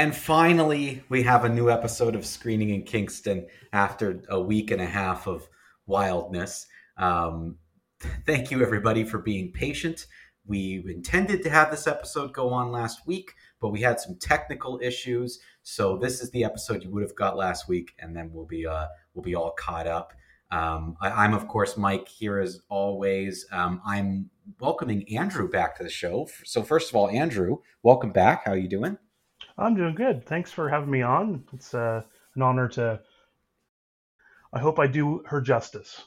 And finally, we have a new episode of Screening in Kingston after a week and a half of wildness. Um, thank you, everybody, for being patient. We intended to have this episode go on last week, but we had some technical issues. So this is the episode you would have got last week, and then we'll be uh, we'll be all caught up. Um, I, am of course Mike here as always. Um, I'm welcoming Andrew back to the show. So first of all, Andrew, welcome back. How are you doing? I'm doing good. Thanks for having me on. It's uh, an honor to. I hope I do her justice.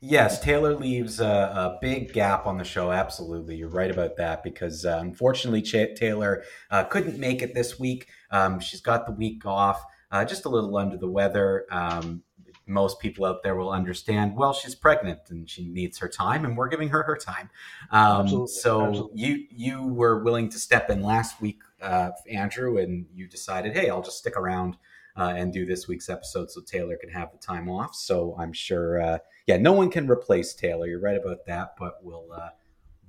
Yes, Taylor leaves a, a, big gap on the show. Absolutely, you're right about that because uh, unfortunately, Ch- Taylor uh, couldn't make it this week. Um, she's got the week off, uh, just a little under the weather. Um, most people out there will understand. Well, she's pregnant and she needs her time, and we're giving her her time. Um, Absolutely. So Absolutely. you you were willing to step in last week uh, Andrew, and you decided, hey, I'll just stick around uh, and do this week's episode so Taylor can have the time off. So I'm sure, uh, yeah, no one can replace Taylor. You're right about that, but we'll uh,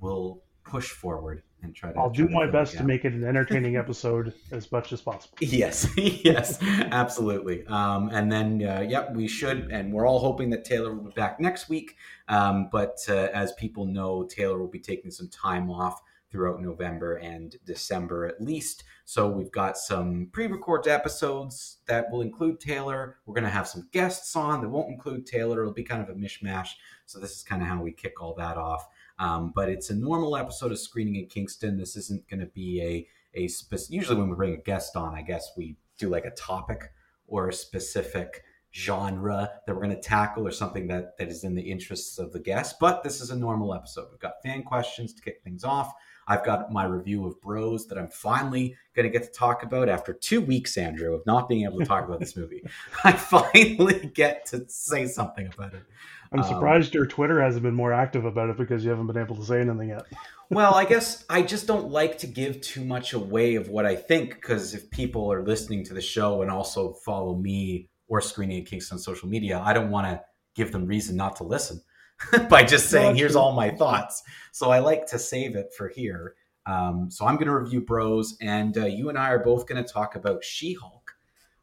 we'll push forward and try to. I'll do to my best to make it an entertaining episode as much as possible. Yes, yes, absolutely. Um, and then, uh, yep, we should, and we're all hoping that Taylor will be back next week. Um, but uh, as people know, Taylor will be taking some time off throughout November and December at least. So we've got some pre-recorded episodes that will include Taylor. We're going to have some guests on that won't include Taylor. It'll be kind of a mishmash. So this is kind of how we kick all that off. Um, but it's a normal episode of Screening in Kingston. This isn't going to be a a specific. Usually when we bring a guest on, I guess we do like a topic or a specific genre that we're going to tackle or something that that is in the interests of the guest. But this is a normal episode. We've got fan questions to kick things off. I've got my review of Bros that I'm finally going to get to talk about after two weeks, Andrew, of not being able to talk about this movie. I finally get to say something about it. I'm um, surprised um, your Twitter hasn't been more active about it because you haven't been able to say anything yet. well, I guess I just don't like to give too much away of what I think because if people are listening to the show and also follow me or Screening Kingston on social media, I don't want to give them reason not to listen. by just saying, here's all my thoughts. So I like to save it for here. Um, so I'm going to review Bros, and uh, you and I are both going to talk about She Hulk.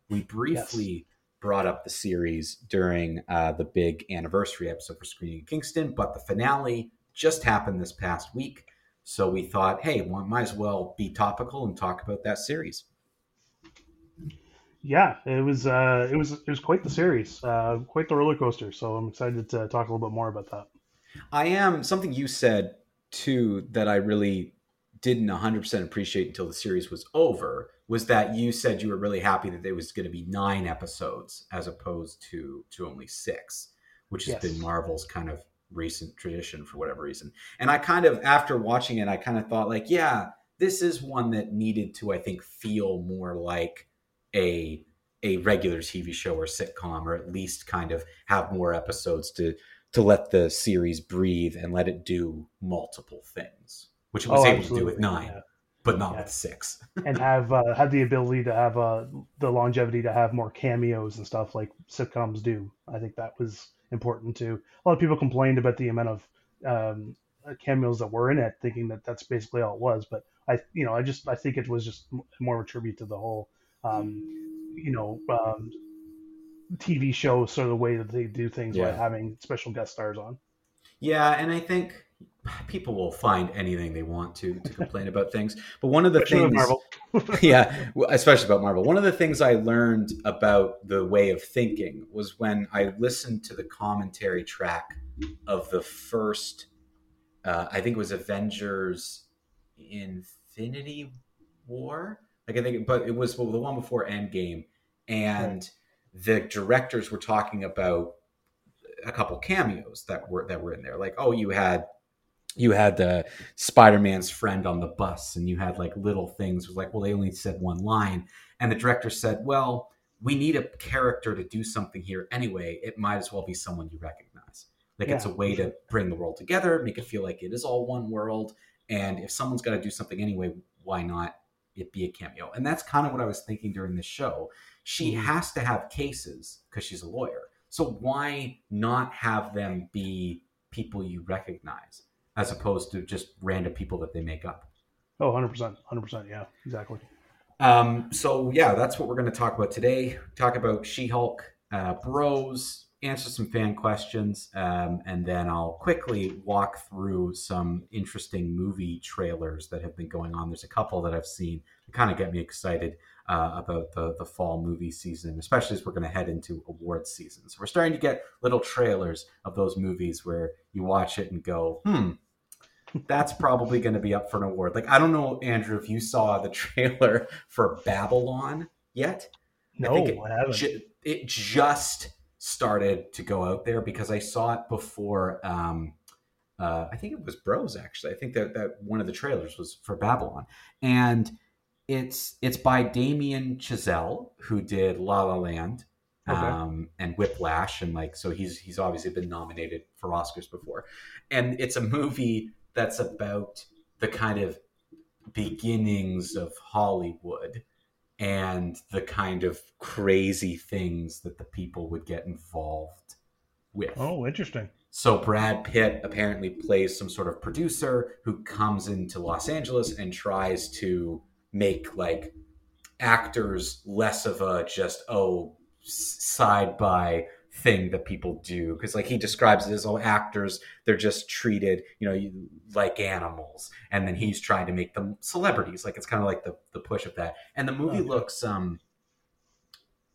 We briefly yes. brought up the series during uh, the big anniversary episode for Screening in Kingston, but the finale just happened this past week. So we thought, hey, well, might as well be topical and talk about that series yeah, it was uh, it was it was quite the series, uh, quite the roller coaster. So I'm excited to talk a little bit more about that. I am something you said too that I really didn't 100% appreciate until the series was over was that you said you were really happy that there was going to be nine episodes as opposed to to only six, which has yes. been Marvel's kind of recent tradition for whatever reason. And I kind of after watching it, I kind of thought like, yeah, this is one that needed to I think feel more like a a regular TV show or sitcom, or at least kind of have more episodes to to let the series breathe and let it do multiple things, which it was oh, able to do with nine, yeah. but not yeah. with six. and have uh, have the ability to have uh, the longevity to have more cameos and stuff like sitcoms do. I think that was important too. A lot of people complained about the amount of um, cameos that were in it, thinking that that's basically all it was. But I, you know, I just I think it was just more of a tribute to the whole um, you know, um, TV shows sort of the way that they do things yeah. by having special guest stars on. Yeah, and I think people will find anything they want to to complain about things. But one of the especially things, yeah, especially about Marvel. One of the things I learned about the way of thinking was when I listened to the commentary track of the first, uh, I think it was Avengers Infinity War like I think, but it was well, the one before Endgame, and the directors were talking about a couple cameos that were that were in there. Like, oh, you had you had the Spider-Man's friend on the bus, and you had like little things. It was like, well, they only said one line, and the director said, well, we need a character to do something here anyway. It might as well be someone you recognize. Like yeah, it's a way to bring the world together, make it feel like it is all one world. And if someone's got to do something anyway, why not be a cameo? And that's kind of what I was thinking during this show. She mm-hmm. has to have cases because she's a lawyer. So why not have them be people you recognize as opposed to just random people that they make up? Oh, 100%. 100%. Yeah, exactly. Um, so, yeah, that's what we're going to talk about today. Talk about She Hulk, uh, Bros, answer some fan questions, um, and then I'll quickly walk through some interesting movie trailers that have been going on. There's a couple that I've seen that kind of get me excited uh, about the, the fall movie season, especially as we're going to head into awards season. So, we're starting to get little trailers of those movies where you watch it and go, hmm, that's probably going to be up for an award. Like I don't know, Andrew, if you saw the trailer for Babylon yet. No, I, it, I haven't. Ju- it just started to go out there because I saw it before. Um, uh, I think it was Bros actually. I think that that one of the trailers was for Babylon, and it's it's by Damien Chazelle who did La La Land. Okay. Um, and Whiplash, and like so, he's he's obviously been nominated for Oscars before, and it's a movie that's about the kind of beginnings of Hollywood and the kind of crazy things that the people would get involved with. Oh, interesting. So Brad Pitt apparently plays some sort of producer who comes into Los Angeles and tries to make like actors less of a just oh side by thing that people do because like he describes it as oh actors they're just treated you know like animals. And then he's trying to make them celebrities. Like it's kind of like the, the push of that. And the movie okay. looks um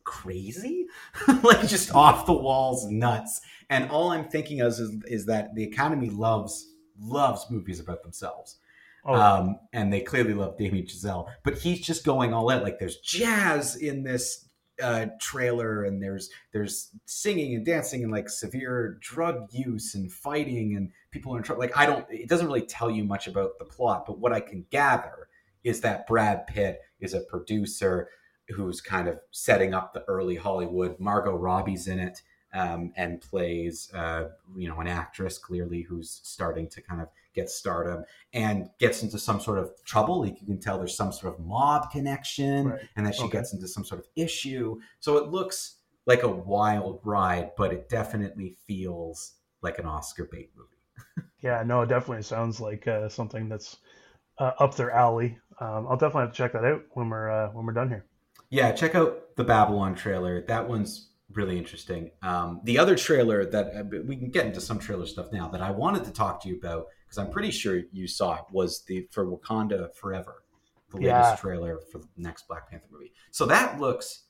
crazy? Like just off the walls nuts. And all i'm thinking of is, is that the academy loves loves movies about themselves. Oh. Um, and they clearly love Damien Chazelle, but he's just going all out. Like there's jazz in this uh, trailer and there's there's singing and dancing and like severe drug use and fighting and people are in trouble. Like I don't, it doesn't really tell you much about the plot, but what I can gather is that Brad Pitt is a producer who's kind of setting up the early Hollywood. Margot Robbie's in it um, and plays, uh, you know, an actress clearly who's starting to kind of get stardom and gets into some sort of trouble. Like you can tell there's some sort of mob connection right. and that she okay. gets into some sort of issue. So it looks like a wild ride, but it definitely feels like an Oscar bait movie. yeah, no, it definitely sounds like uh, something that's uh, up their alley. Um, I'll definitely have to check that out when we're uh, when we're done here. Yeah, check out the Babylon trailer. That one's really interesting. Um, the other trailer that uh, we can get into some trailer stuff now that I wanted to talk to you about because I'm pretty sure you saw it was the for Wakanda Forever, the latest trailer for the next Black Panther movie. So that looks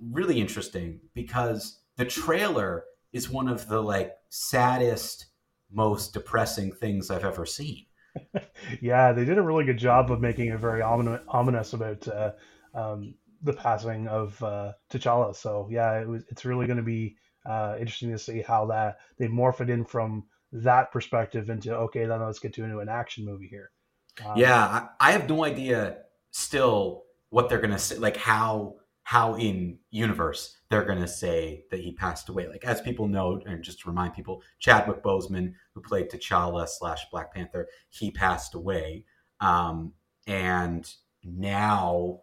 really interesting because the trailer is one of the like saddest, most depressing things I've ever seen. yeah, they did a really good job of making it very ominous about uh, um, the passing of uh, T'Challa. So yeah, it was, it's really going to be uh, interesting to see how that they morph it in from that perspective into okay, then let's get to into an action movie here. Um, yeah, I, I have no idea still what they're going to say, like how how in universe they're going to say that he passed away. Like as people know, and just to remind people, Chadwick Boseman, who played T'Challa slash Black Panther, he passed away, um, and now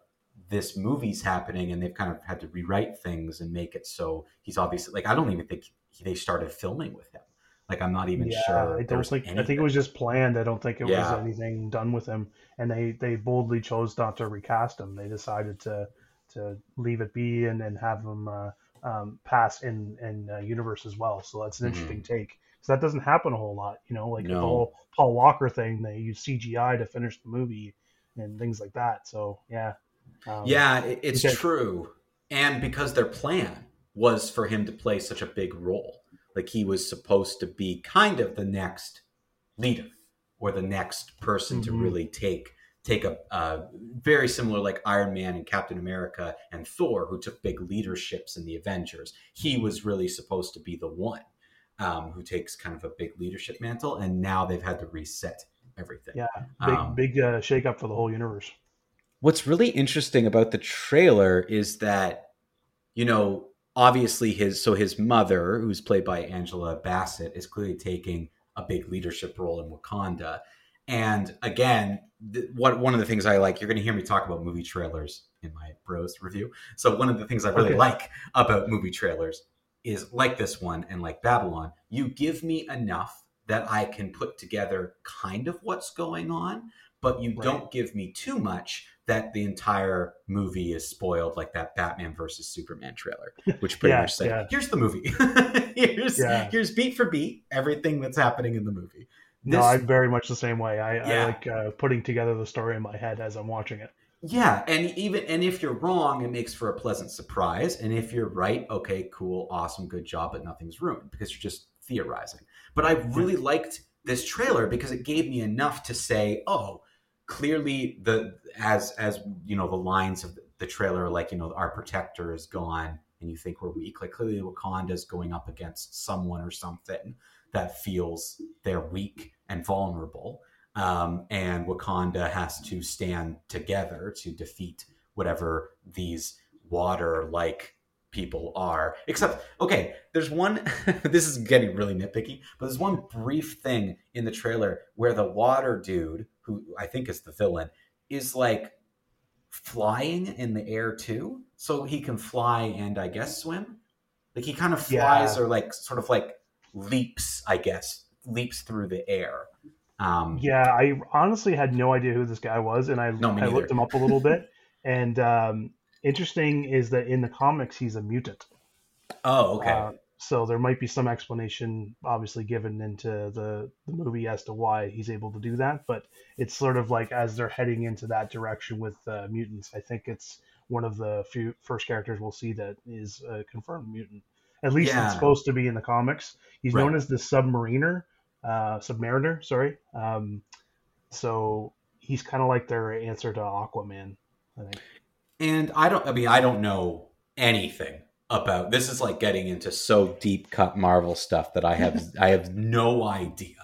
this movie's happening and they've kind of had to rewrite things and make it so he's obviously like I don't even think he, they started filming with him. Like I'm not even yeah, sure. I don't think I think it was just planned. I don't think it yeah. was anything done with him. And they they boldly chose not to recast him. They decided to to leave it be and then have him uh, um, pass in in uh, universe as well. So that's an mm-hmm. interesting take. because that doesn't happen a whole lot. You know, like no. the whole Paul Walker thing. They use CGI to finish the movie and things like that. So yeah, um, yeah, it's okay. true. And because their plan was for him to play such a big role, like he was supposed to be kind of the next leader or the next person mm-hmm. to really take take a, very similar like Iron Man and Captain America and Thor, who took big leaderships in the Avengers. He was really supposed to be the one um, who takes kind of a big leadership mantle, and now they've had to reset everything. Yeah, big um, big uh, shake up for the whole universe what's really interesting about the trailer is that you know, obviously his so his mother, who's played by Angela Bassett, is clearly taking a big leadership role in Wakanda. And again, th- what one of the things I like, you're going to hear me talk about movie trailers in my Bros review. So one of the things I really Okay. like about movie trailers is like this one and like Babylon, you give me enough that I can put together kind of what's going on, but you Right. don't give me too much that the entire movie is spoiled, like that Batman versus Superman trailer, which pretty Yeah, much said, yeah. "Here's the movie. here's Yeah. here's beat for beat everything that's happening in the movie." no, I'm very much the same way. I. I like uh, putting together the story in my head as I'm watching it. Yeah, and even and if you're wrong, it makes for a pleasant surprise. And if you're right, okay, cool, awesome, good job, but nothing's ruined because you're just theorizing. But I really liked this trailer because it gave me enough to say, oh, clearly the as as you know the lines of the trailer, like you know our protector is gone, and you think we're weak. Like clearly Wakanda's going up against someone or something that feels they're weak and vulnerable um, and Wakanda has to stand together to defeat whatever these water-like people are. Except, okay, there's one. this is getting really nitpicky, but there's one brief thing in the trailer where the water dude, who I think is the villain, is like flying in the air too, so he can fly and I guess swim. Like he kind of flies Yeah. or like sort of like leaps, I guess, leaps through the air. Um, Yeah, I honestly had no idea who this guy was, and I, No, I looked him up a little bit. And um, interesting is that in the comics, he's a mutant. Oh, okay. Uh, so there might be some explanation, obviously, given into the, the movie as to why he's able to do that. But it's sort of like as they're heading into that direction with uh, mutants, I think it's one of the few first characters we'll see that is a confirmed mutant. At least Yeah. it's supposed to be in the comics. He's known as the Submariner, uh, Submariner. Sorry. Um, so he's kind of like their answer to Aquaman. I think. And I don't. I mean, I don't know anything about. This is like getting into so deep cut Marvel stuff that I have. I have no idea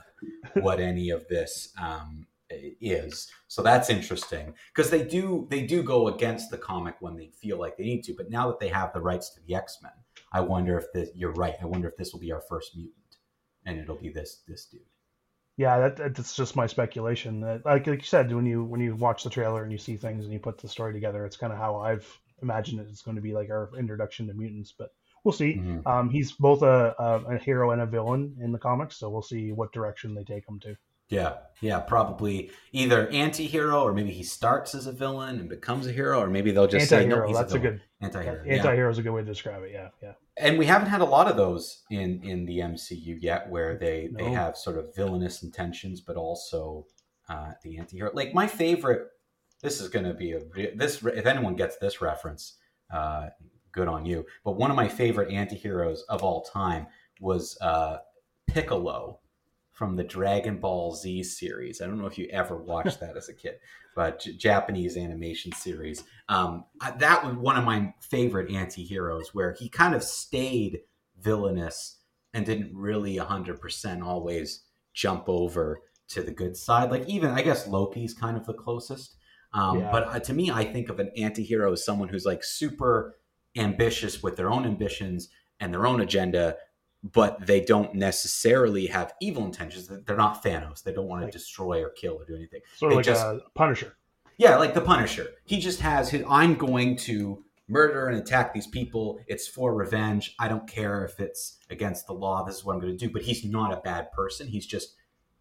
what any of this um, is. So that's interesting because they do they do go against the comic when they feel like they need to. But now that they have the rights to the X Men, I wonder if this. You're right. I wonder if this will be our first mutant, and it'll be this this dude. Yeah, that, that's just my speculation. That, like, like you said, when you when you watch the trailer and you see things and you put the story together, it's kind of how I've imagined it. It's going to be like our introduction to mutants, but we'll see. Mhm. Um, he's both a, a, a hero and a villain in the comics, so we'll see what direction they take him to. Yeah, yeah, probably either anti-hero or maybe he starts as a villain and becomes a hero, or maybe they'll just say no, Anti-hero, he's that's a, a good anti-hero. yeah. anti-hero is a good way to describe it. Yeah, yeah. And we haven't had a lot of those in in the MCU yet, where they they have sort of villainous intentions, but also uh, the anti-hero. Like my favorite. This is going to be a this. If anyone gets this reference, uh, good on you. But one of my favorite anti-heroes of all time was uh, Piccolo from the Dragon Ball Z series. I don't know if you ever watched that as a kid, but J- Japanese animation series. Um, that was one of my favorite anti-heroes, where he kind of stayed villainous and didn't really 100% always jump over to the good side. Like even I guess Loki's kind of the closest. Um, Yeah. But uh, to me, I think of an anti-hero as someone who's like super ambitious with their own ambitions and their own agenda, but they don't necessarily have evil intentions. They're not Thanos. They don't want to destroy or kill or do anything. Sort They of like just- a Punisher. Yeah, like the Punisher. He just has his I'm going to murder and attack these people. It's for revenge. I don't care if it's against the law. This is what I'm going to do. But he's not a bad person. He's just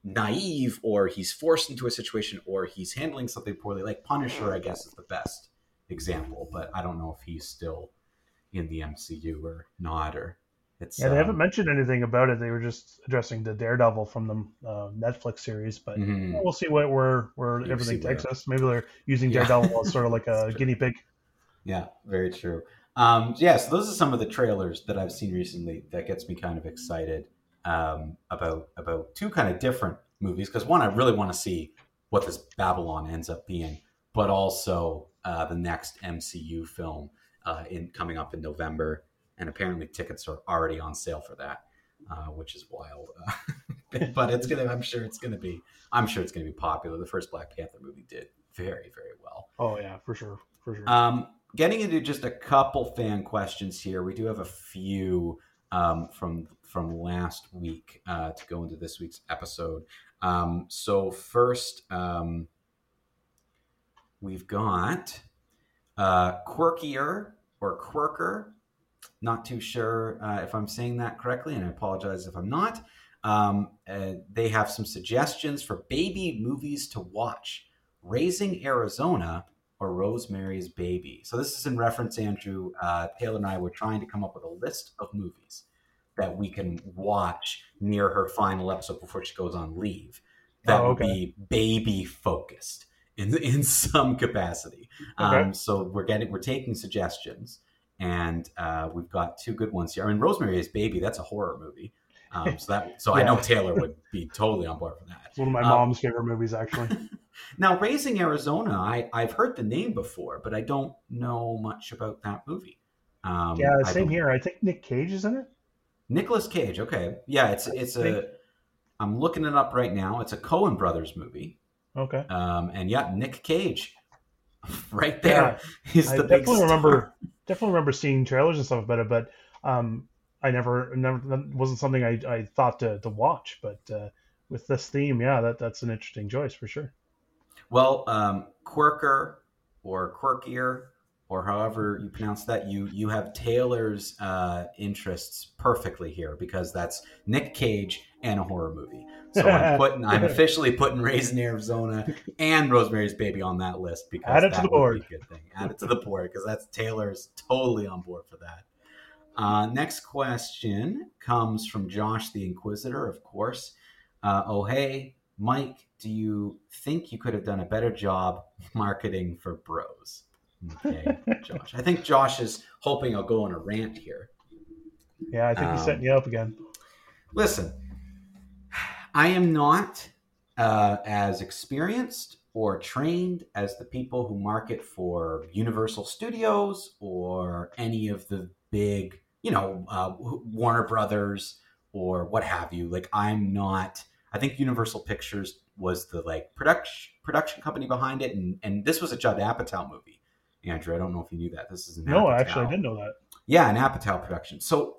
naive or he's forced into a situation or he's handling something poorly. Like Punisher, I guess, is the best example. But I don't know if he's still in the MCU or not or it's Yeah, they um, haven't mentioned anything about it. They were just addressing the Daredevil from the uh, Netflix series, but mhm. we'll see what where where You'll everything takes where- us. Maybe they're using Yeah. Daredevil as sort of like a guinea pig. Yeah, very true. Um, yeah, so those are some of the trailers that I've seen recently that gets me kind of excited um, about about two kind of different movies. Because one, I really want to see what this Babylon ends up being, but also uh, the next MCU film uh, in coming up in November, and apparently tickets are already on sale for that, uh, which is wild. Uh, but it's gonna. I'm sure it's gonna be. I'm sure it's gonna be popular. The first Black Panther movie did very very well. Oh yeah, for sure, for sure. Um, getting into just a couple fan questions here. We do have a few um, from from last week uh, to go into this week's episode. Um, so first, um, we've got uh, Quirkier or Quirker. Not too sure uh, if I'm saying that correctly, and I apologize if I'm not. Um, uh, they have some suggestions for baby movies to watch. Raising Arizona or Rosemary's Baby. So this is in reference, Andrew. Uh, Taylor and I were trying to come up with a list of movies that we can watch near her final episode before she goes on leave. That oh, okay. would be baby focused in in some capacity. Okay. Um, so we're getting we're taking suggestions, and uh, we've got two good ones here. I mean, Rosemary's Baby. That's a horror movie. Um, so that so yeah. I know Taylor would be totally on board for that. It's one of my um, mom's favorite movies, actually. now, Raising Arizona, I I've heard the name before, but I don't know much about that movie. Um, yeah, same here. I think Nick Cage is in it. Nicolas Cage. Okay, yeah, it's it's a. I'm looking it up right now. It's a Coen Brothers movie. Okay. Um, and yeah, Nick Cage, right there. Yeah, He's the I definitely remember. Definitely remember seeing trailers and stuff about it, but um, I never, never that wasn't something I, I thought to, to watch. But uh, with this theme, yeah, that that's an interesting choice for sure. Well, um, Quirker or Quirkier or however you pronounce that, you you have Taylor's uh, interests perfectly here because that's Nick Cage and a horror movie. So I'm putting I'm officially putting Raising Arizona and Rosemary's Baby on that list because add it to the board. good thing. Add it to the board because that's Taylor's totally on board for that. Uh, next question comes from Josh the Inquisitor, of course. Uh, oh hey, Mike, do you think you could have done a better job marketing for Bros? Okay, Josh. I think Josh is hoping I'll go on a rant here. Yeah, I think he's setting you up again. Listen, I am not uh, as experienced or trained as the people who market for Universal Studios or any of the big, you know, uh, Warner Brothers or what have you. Like, I'm not. I think Universal Pictures was the like production production company behind it, and and this was a Judd Apatow movie. Andrew. I don't know if you knew that. This is an no, Apatow. actually, I didn't know that. Yeah, an Apatow production. So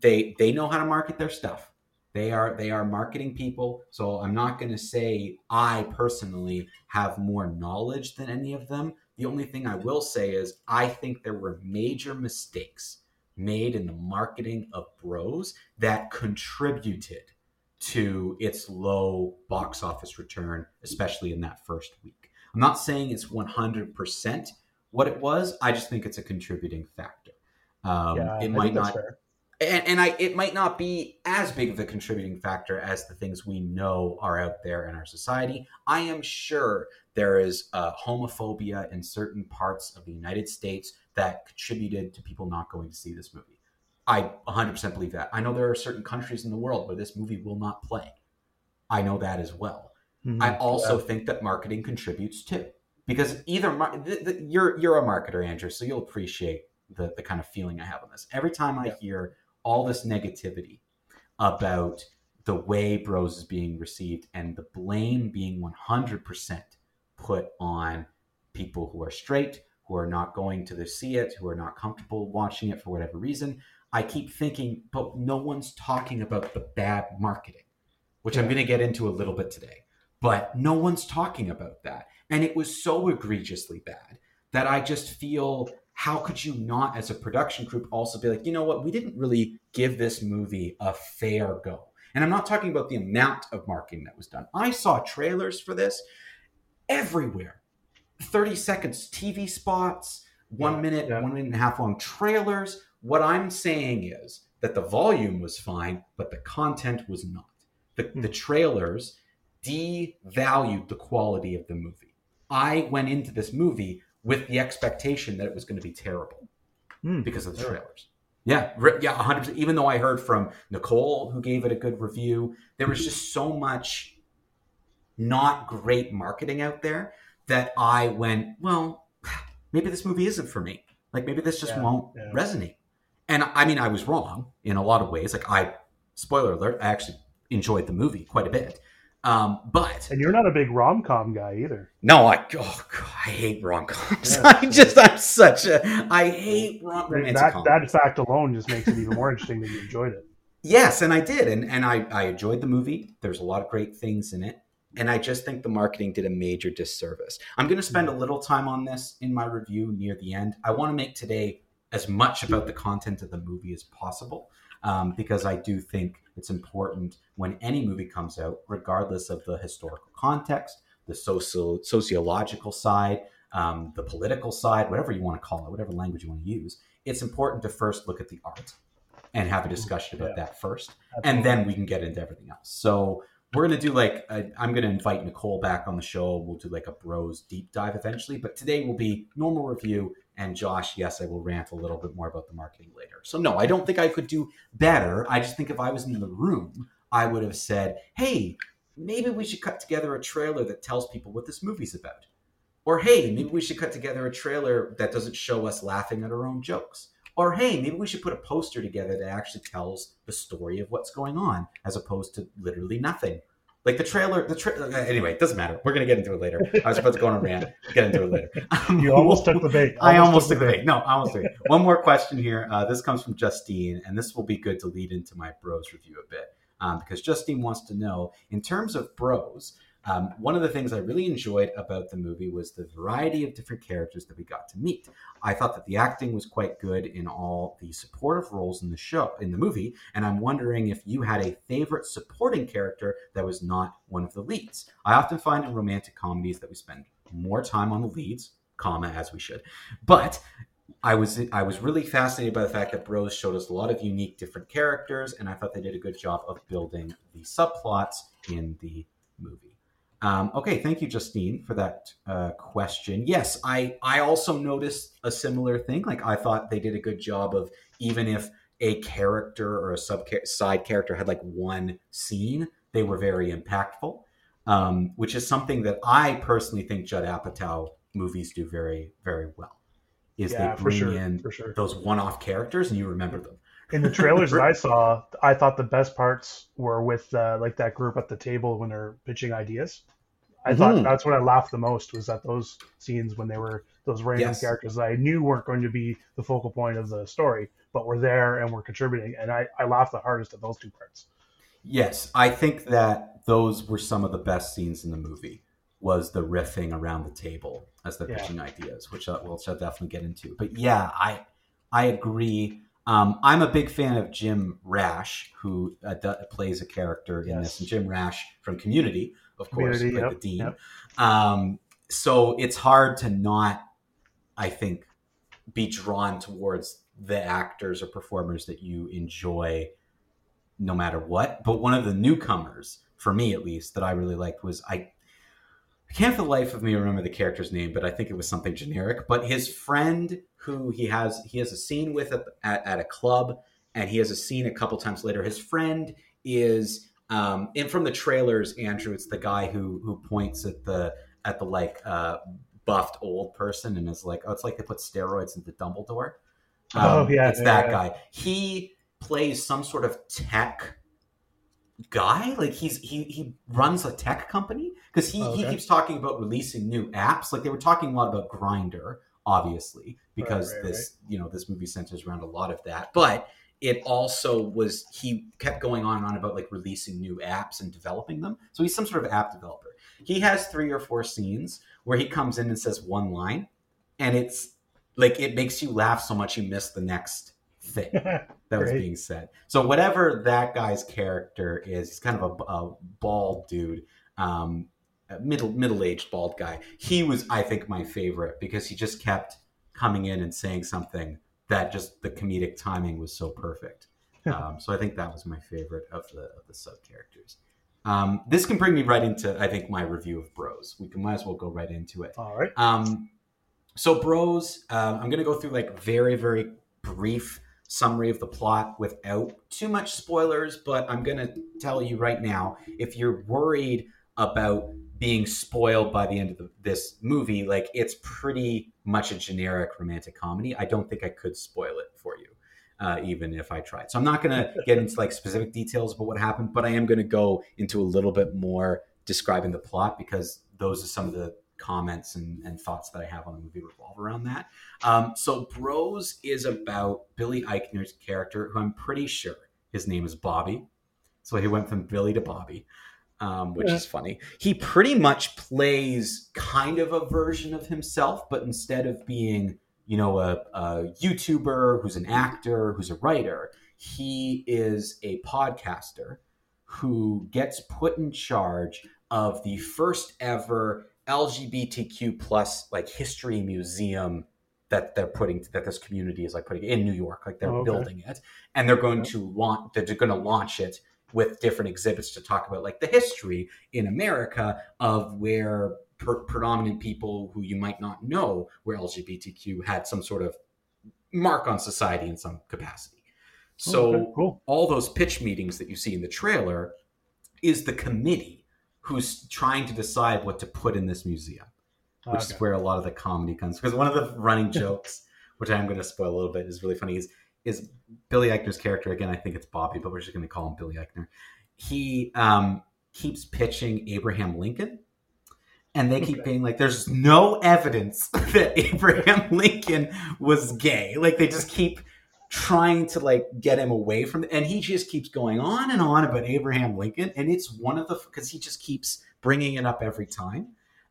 they they know how to market their stuff. They are they are marketing people. So I'm not going to say I personally have more knowledge than any of them. The only thing I will say is I think there were major mistakes made in the marketing of Bros that contributed to its low box office return, especially in that first week. I'm not saying it's 100% what it was. I just think it's a contributing factor. Um, yeah, it might not, and, and I it might not be as big of a contributing factor as the things we know are out there in our society. I am sure there is uh, homophobia in certain parts of the United States that contributed to people not going to see this movie. I 100% believe that. I know there are certain countries in the world where this movie will not play. I know that as well. Mm-hmm. I also yeah. think that marketing contributes too because either the, the, you're you're a marketer, Andrew, so you'll appreciate the the kind of feeling I have on this. Every time I yeah. hear all this negativity about the way Bros is being received and the blame being 100% put on people who are straight, who are not going to see it, who are not comfortable watching it for whatever reason, I keep thinking, but no one's talking about the bad marketing, which I'm going to get into a little bit today. But no one's talking about that. And it was so egregiously bad that I just feel how could you not, as a production group, also be like, you know what, we didn't really give this movie a fair go. And I'm not talking about the amount of marketing that was done. I saw trailers for this everywhere 30 seconds TV spots, one yeah, minute, yeah. one minute and a half long trailers. What I'm saying is that the volume was fine, but the content was not. The, mm. the trailers devalued the quality of the movie. I went into this movie with the expectation that it was going to be terrible mm, because of the trailers. Yeah, yeah, 100%. Even though I heard from Nicole, who gave it a good review, there was just so much not great marketing out there that I went, well, maybe this movie isn't for me. Like, maybe this just yeah, won't yeah. resonate. And I mean, I was wrong in a lot of ways. Like, I, spoiler alert, I actually enjoyed the movie quite a bit. Um, but and you're not a big rom com guy either. No, I oh God, I hate rom coms. Yeah. I just I'm such a I hate rom coms. that that fact alone just makes it even more interesting that you enjoyed it. Yes, and I did, and and I I enjoyed the movie. There's a lot of great things in it, and I just think the marketing did a major disservice. I'm going to spend a little time on this in my review near the end. I want to make today as much about the content of the movie as possible um, because I do think it's important when any movie comes out, regardless of the historical context, the social sociological side, um, the political side, whatever you want to call it, whatever language you want to use. It's important to first look at the art and have a discussion about yeah. that first, Absolutely. and then we can get into everything else. So we're gonna do like i am gonna invite Nicole back on the show. We'll do like a bros deep dive eventually, but today will be normal review and Josh, yes, I will rant a little bit more about the marketing later. So, no, I don't think I could do better. I just think if I was in the room, I would have said, hey, maybe we should cut together a trailer that tells people what this movie's about. Or, hey, maybe we should cut together a trailer that doesn't show us laughing at our own jokes. Or, hey, maybe we should put a poster together that actually tells the story of what's going on, as opposed to literally nothing. Like the trailer, the tra- uh, anyway, it doesn't matter. We're gonna get into it later. I was about to go on a rant. Get into it later. you almost took the bait. Almost I almost took the bait. bait. No, I almost took it. One more question here. Uh, this comes from Justine, and this will be good to lead into my bros review a bit um, because Justine wants to know, in terms of bros, um, one of the things I really enjoyed about the movie was the variety of different characters that we got to meet. I thought that the acting was quite good in all the supportive roles in the show, in the movie, and I'm wondering if you had a favorite supporting character that was not one of the leads. I often find in romantic comedies that we spend more time on the leads, comma as we should, but I was I was really fascinated by the fact that Bros showed us a lot of unique different characters, and I thought they did a good job of building the subplots in the movie. Um, okay, thank you, Justine, for that uh, question. Yes, I I also noticed a similar thing. Like I thought they did a good job of even if a character or a sub side character had like one scene, they were very impactful, um, which is something that I personally think Judd Apatow movies do very very well. Is yeah, they bring sure, in sure. those one off characters and you remember them. In the trailers that I saw, I thought the best parts were with uh, like that group at the table when they're pitching ideas. I mm-hmm. thought that's what I laughed the most was at those scenes when they were those random yes. characters that I knew weren't going to be the focal point of the story, but were there and were contributing. And I, I laughed the hardest at those two parts. Yes, I think that those were some of the best scenes in the movie. Was the riffing around the table as they're yeah. pitching ideas, which I, we'll definitely get into. But yeah, I I agree um, I'm a big fan of Jim Rash, who uh, d- plays a character in yes. this. And Jim Rash from Community, of course, Community, yep, the dean. Yep. Um, so it's hard to not, I think, be drawn towards the actors or performers that you enjoy, no matter what. But one of the newcomers, for me at least, that I really liked was I I can't for the life of me remember the character's name, but I think it was something generic. But his friend, who he has, he has a scene with at, at, a club, and he has a scene a couple times later. His friend is, um, and from the trailers, Andrew, it's the guy who who points at the at the like uh, buffed old person and is like, oh, it's like they put steroids into Dumbledore. Oh, um, oh yeah, it's yeah, that yeah. guy. He plays some sort of tech guy? Like he's he he runs a tech company? Because he, okay. he keeps talking about releasing new apps. Like they were talking a lot about Grindr obviously because right, right, this right. you know this movie centers around a lot of that. But it also was he kept going on and on about like releasing new apps and developing them. So he's some sort of app developer. He has three or four scenes where he comes in and says one line and it's like it makes you laugh so much you miss the next thing that was being said. So whatever that guy's character is, he's kind of a, a bald dude, um, middle middle aged bald guy. He was, I think, my favorite because he just kept coming in and saying something that just the comedic timing was so perfect. Um, so I think that was my favorite of the of the sub characters. Um, this can bring me right into I think my review of Bros. We can might as well go right into it. All right. Um, so Bros, um, I'm going to go through like very very brief summary of the plot without too much spoilers, but I'm going to tell you right now if you're worried about being spoiled by the end of the, this movie, like it's pretty much a generic romantic comedy. I don't think I could spoil it for you. Uh, even if I tried. So I'm not going to get into like specific details about what happened, but I am going to go into a little bit more describing the plot because those are some of the comments and, and thoughts that I have on the movie revolve around that. Um, so Bros is about Billy Eichner's character, who I'm pretty sure his name is Bobby. So he went from Billy to Bobby, um, which yeah. is funny. He pretty much plays kind of a version of himself, but instead of being, you know, a, a YouTuber who's an actor, who's a writer, he is a podcaster who gets put in charge of the first ever LGBTQ plus like history museum that they're putting that this community is like putting in New York, like they're oh, okay. building it, and they're going to launch. They're going to launch it with different exhibits to talk about like the history in America of where per- predominant people who you might not know where LGBTQ had some sort of mark on society in some capacity. So okay, cool. all those pitch meetings that you see in the trailer is the committee who's trying to decide what to put in this museum, which okay. is where a lot of the comedy comes. Because one of the running jokes, which I'm going to spoil a little bit, is really funny. Is is Billy Eichner's character again? I think it's Bobby, but we're just going to call him Billy Eichner. He um, keeps pitching Abraham Lincoln. And they keep okay. being like, there's no evidence that Abraham Lincoln was gay. Like, they just keep trying to like get him away from and he just keeps going on and on about Abraham Lincoln and it's one of the because he just keeps bringing it up every time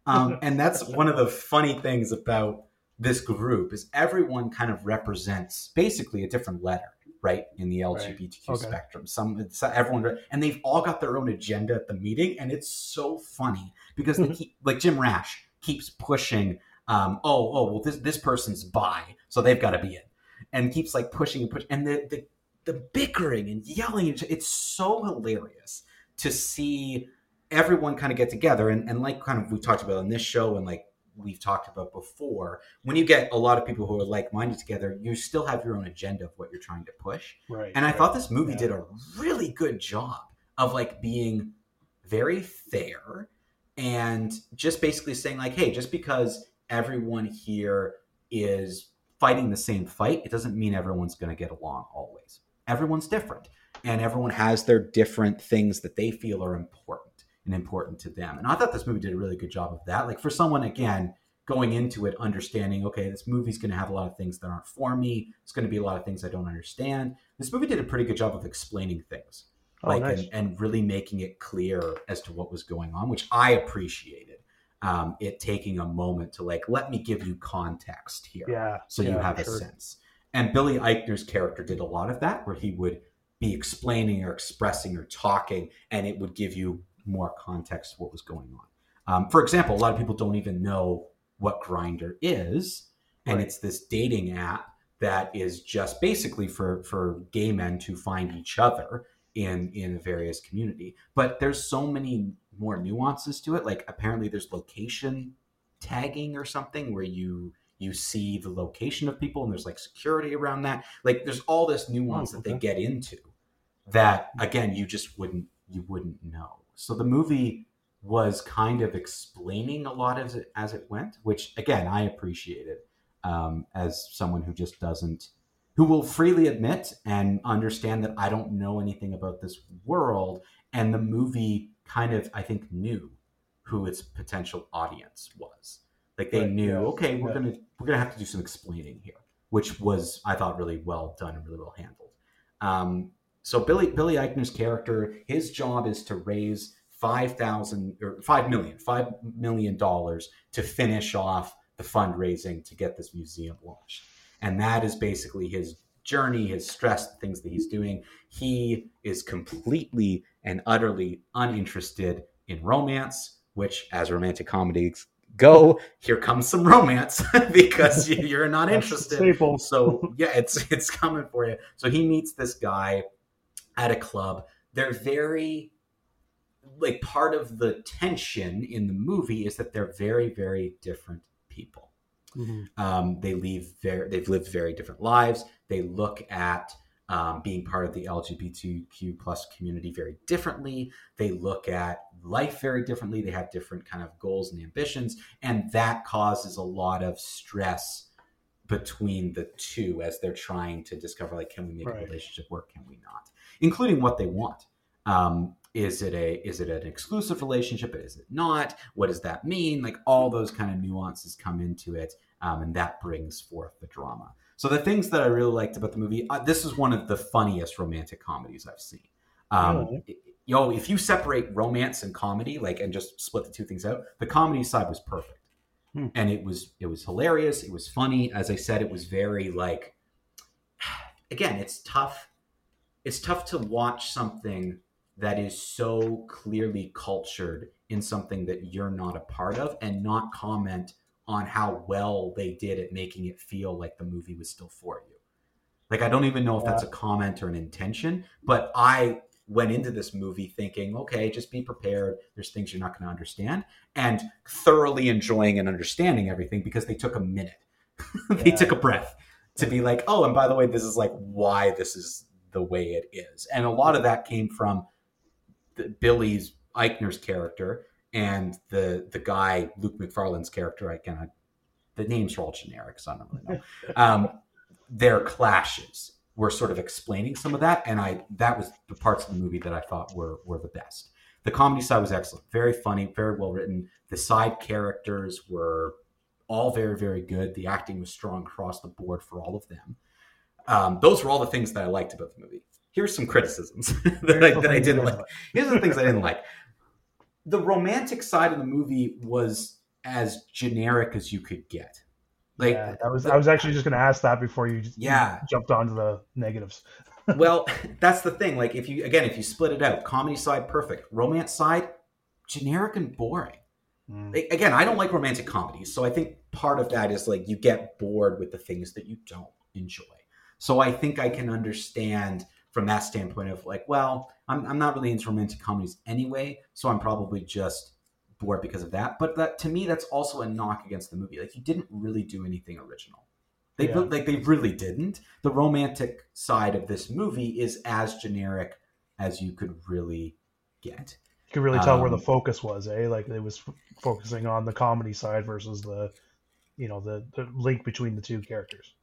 um, and that's one of the funny things about this group is everyone kind of represents basically a different letter right in the lgbtq right. okay. spectrum some everyone and they've all got their own agenda at the meeting and it's so funny because they keep like jim rash keeps pushing um, oh oh well this this person's bi so they've got to be it and keeps like pushing and pushing, and the the, the bickering and yelling. It's so hilarious to see everyone kind of get together and, and like kind of we talked about on this show and like we've talked about before when you get a lot of people who are like-minded together you still have your own agenda of what you're trying to push right and i right. thought this movie yeah. did a really good job of like being very fair and just basically saying like hey just because everyone here is fighting the same fight, it doesn't mean everyone's going to get along always. Everyone's different, and everyone has their different things that they feel are important and important to them. And I thought this movie did a really good job of that. Like for someone again going into it understanding, okay, this movie's going to have a lot of things that aren't for me. It's going to be a lot of things I don't understand. This movie did a pretty good job of explaining things. Oh, like nice. and, and really making it clear as to what was going on, which I appreciated um, it taking a moment to like let me give you context here yeah so yeah, you have sure. a sense and billy eichner's character did a lot of that where he would be explaining or expressing or talking and it would give you more context to what was going on um, for example a lot of people don't even know what Grindr is and right. it's this dating app that is just basically for for gay men to find each other in in a various community but there's so many more nuances to it. Like apparently there's location tagging or something where you you see the location of people and there's like security around that. Like there's all this nuance oh, okay. that they get into that again you just wouldn't you wouldn't know. So the movie was kind of explaining a lot as it as it went, which again I appreciated um, as someone who just doesn't who will freely admit and understand that I don't know anything about this world. And the movie kind of I think knew who its potential audience was. Like they right, knew, okay, we're yeah. gonna we're gonna have to do some explaining here, which was I thought really well done and really well handled. Um, so Billy Billy Eichner's character, his job is to raise five thousand or five million, five million dollars to finish off the fundraising to get this museum launched, and that is basically his journey, his stress, the things that he's doing. He is completely and utterly uninterested in romance, which, as romantic comedies go, here comes some romance because you're not interested. So yeah, it's it's coming for you. So he meets this guy at a club. They're very like part of the tension in the movie is that they're very very different people. Mm-hmm. Um, they leave very they've lived very different lives. They look at um, being part of the LGBTQ plus community very differently. They look at life very differently. They have different kind of goals and ambitions, and that causes a lot of stress between the two as they're trying to discover like, can we make right. a relationship work? Can we not? Including what they want. Um, is it a is it an exclusive relationship is it not what does that mean like all those kind of nuances come into it um, and that brings forth the drama so the things that i really liked about the movie uh, this is one of the funniest romantic comedies i've seen um, Really? yo if you separate romance and comedy like and just split the two things out the comedy side was perfect Hmm. and it was it was hilarious it was funny as i said it was very like again it's tough it's tough to watch something that is so clearly cultured in something that you're not a part of and not comment on how well they did at making it feel like the movie was still for you. Like I don't even know if that's a comment or an intention, but I went into this movie thinking, okay, just be prepared. There's things you're not going to understand and thoroughly enjoying and understanding everything because they took a minute. they Yeah. took a breath to be like, oh, and by the way, this is like why this is the way it is. And a lot of that came from the, Billy's Eichner's character and the the guy Luke McFarlane's character. I cannot. The names are all generic, so I don't really know. Um, their clashes were sort of explaining some of that, and I that was the parts of the movie that I thought were were the best. The comedy side was excellent, very funny, very well written. The side characters were all very very good. The acting was strong across the board for all of them. Um, those were all the things that I liked about the movie. Here's some criticisms that I, that I didn't like. Here's the things I didn't like. The romantic side of the movie was as generic as you could get. Like yeah, that was I was actually just going to ask that before you Yeah. jumped onto the negatives. well, that's the thing. Like if you again, if you split it out, comedy side perfect, romance side generic and boring. Mm. Like, again, I don't like romantic comedies, so I think part of that is like you get bored with the things that you don't enjoy. So I think I can understand from that standpoint of like, well, I'm, I'm not really into romantic comedies anyway, so I'm probably just bored because of that. But that to me, that's also a knock against the movie. Like you didn't really do anything original. They Yeah. like they really didn't. The romantic side of this movie is as generic as you could really get. You could really tell where the Um, focus was, eh? Like it was f- focusing on the comedy side versus the, you know, the, the link between the two characters.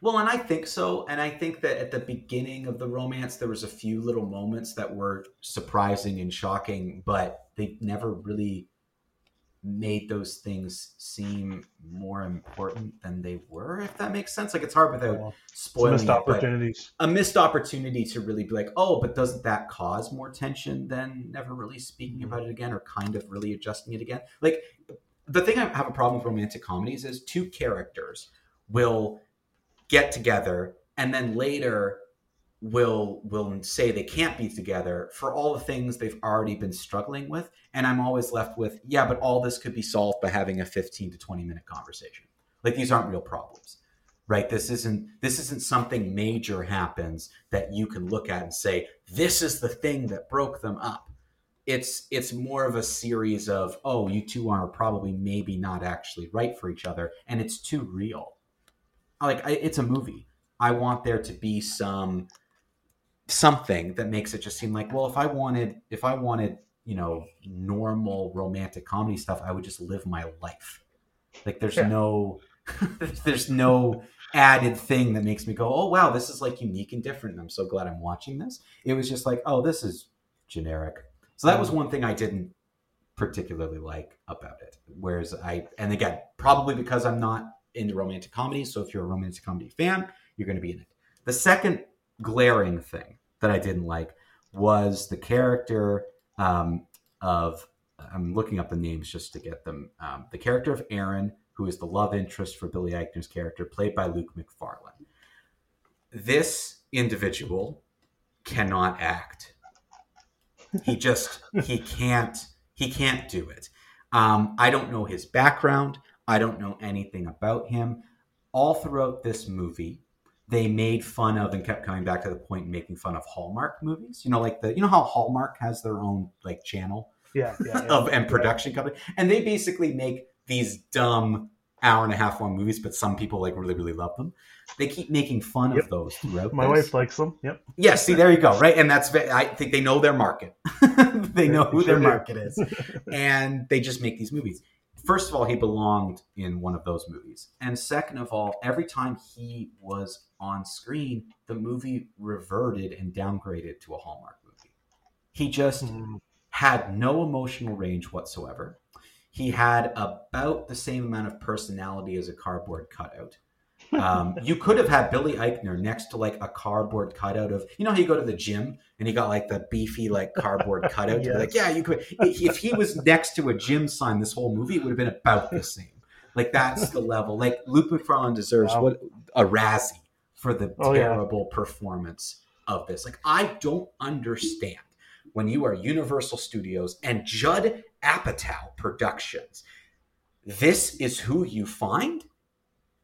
Well, and I think so. And I think that at the beginning of the romance, there was a few little moments that were surprising and shocking, but they never really made those things seem more important than they were, if that makes sense. Like it's hard without Well, spoiling missed it, opportunities. a missed opportunity to really be like, oh, but doesn't that cause more tension than never really speaking mm-hmm. about it again or kind of really adjusting it again? Like the thing I have a problem with romantic comedies is two characters will get together and then later will will say they can't be together for all the things they've already been struggling with. And i'm always left with yeah but all this could be solved by having a 15 to 20 minute conversation. Like these aren't real problems right? This isn't this isn't something major happens that you can look at and say this is the thing that broke them up. It's it's more of a series of oh you two are probably maybe not actually right for each other and it's too real like I, it's a movie. I want there to be some something that makes it just seem like well if i wanted if i wanted you know normal romantic comedy stuff i would just live my life. Like there's Yeah. no there's no added thing that makes me go oh wow this is like unique and different and i'm so glad i'm watching this. It was just like oh this is generic. So that was mm. one thing i didn't particularly like about it. Whereas i and again probably because i'm not into romantic comedies so if you're a romantic comedy fan you're going to be in it the second glaring thing that I didn't like was the character um, of I'm looking up the names just to get them. Um, the character of Aaron, who is the love interest for Billy Eichner's character, played by Luke McFarlane. This individual cannot act. He just he can't he can't do it. Um, I don't know his background. I don't know anything about him. All throughout this movie, they made fun of and kept coming back to the point and making fun of Hallmark movies. You know, like the you know how Hallmark has their own like channel Yeah, yeah, yeah. of and production company, and they basically make these dumb hour and a half long movies, but some people like really really love them. They keep making fun Yep. of those throughout. My this. wife likes them. Yep. Yeah, see, there you go, right? And that's I think they know their market. they know who Sure their market is, and they just make these movies. First of all, he belonged in one of those movies, and second of all, every time he was on screen, the movie reverted and downgraded to a Hallmark movie. He just Mm. had no emotional range whatsoever. He had about the same amount of personality as a cardboard cutout. Um, you could have had Billy Eichner next to like a cardboard cutout of, you know, how you go to the gym and you got like the beefy like cardboard cutout. to be like, yeah, you could. If he was next to a gym sign this whole movie, it would have been about the same. Like that's the level. Like Luke McFarlane deserves Wow. what a Razzie for the Oh, yeah. terrible performance of this. Like I don't understand when you are Universal Studios and Judd Apatow Productions. This is who you find.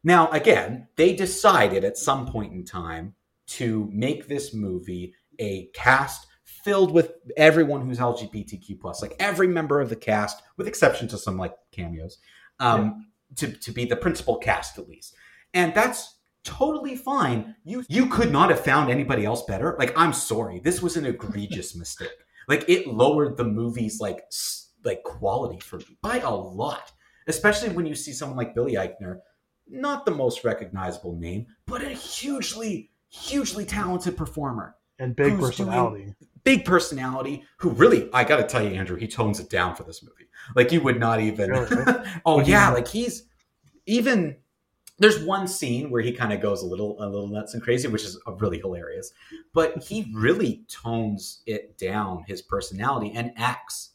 Now, again, they decided at some point in time to make this movie a cast filled with everyone who's LGBTQ plus, like every member of the cast, with exception to some like cameos, um, to, to be the principal cast at least. And that's totally fine. You you could not have found anybody else better. Like, I'm sorry, this was an egregious mistake. Like, it lowered the movie's like like quality for me by a lot. Especially when you see someone like Billy Eichner, not the most recognizable name, but a hugely, hugely talented performer. And big personality. big personality who really i gotta tell you andrew he tones it down for this movie. Like you would not even Really? oh yeah like he's even there's one scene where he kind of goes a little a little nuts and crazy which is really hilarious but he really tones it down his personality and acts.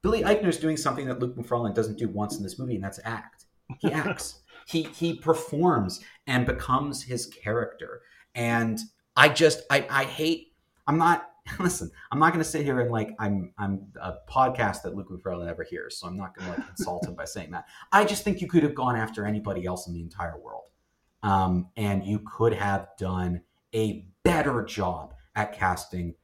Billy eichner's doing something that luke mcfarlane doesn't do once in this movie and that's act. He acts he he performs and becomes his character. And i just i i hate i'm not listen i'm not going to sit here and like i'm i'm a podcast that luke mcfarlane never hears so i'm not going to like insult him by saying that. I just think you could have gone after anybody else in the entire world um, and you could have done a better job at casting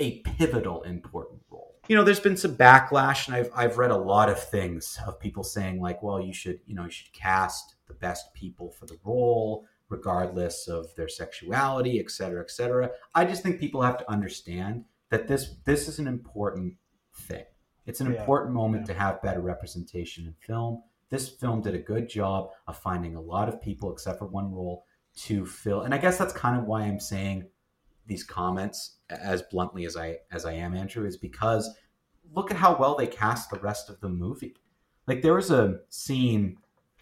a pivotal important you know there's been some backlash and i've i've read a lot of things of people saying like well you should you know you should cast the best people for the role regardless of their sexuality et cetera et cetera. I just think people have to understand that this this is an important thing. It's an Yeah, important moment to have better representation in film. This film did a good job of finding a lot of people except for one role to fill and i guess that's kind of why i'm saying these comments as bluntly as I as I am, Andrew, is because look at how well they cast the rest of the movie. Like there was a scene.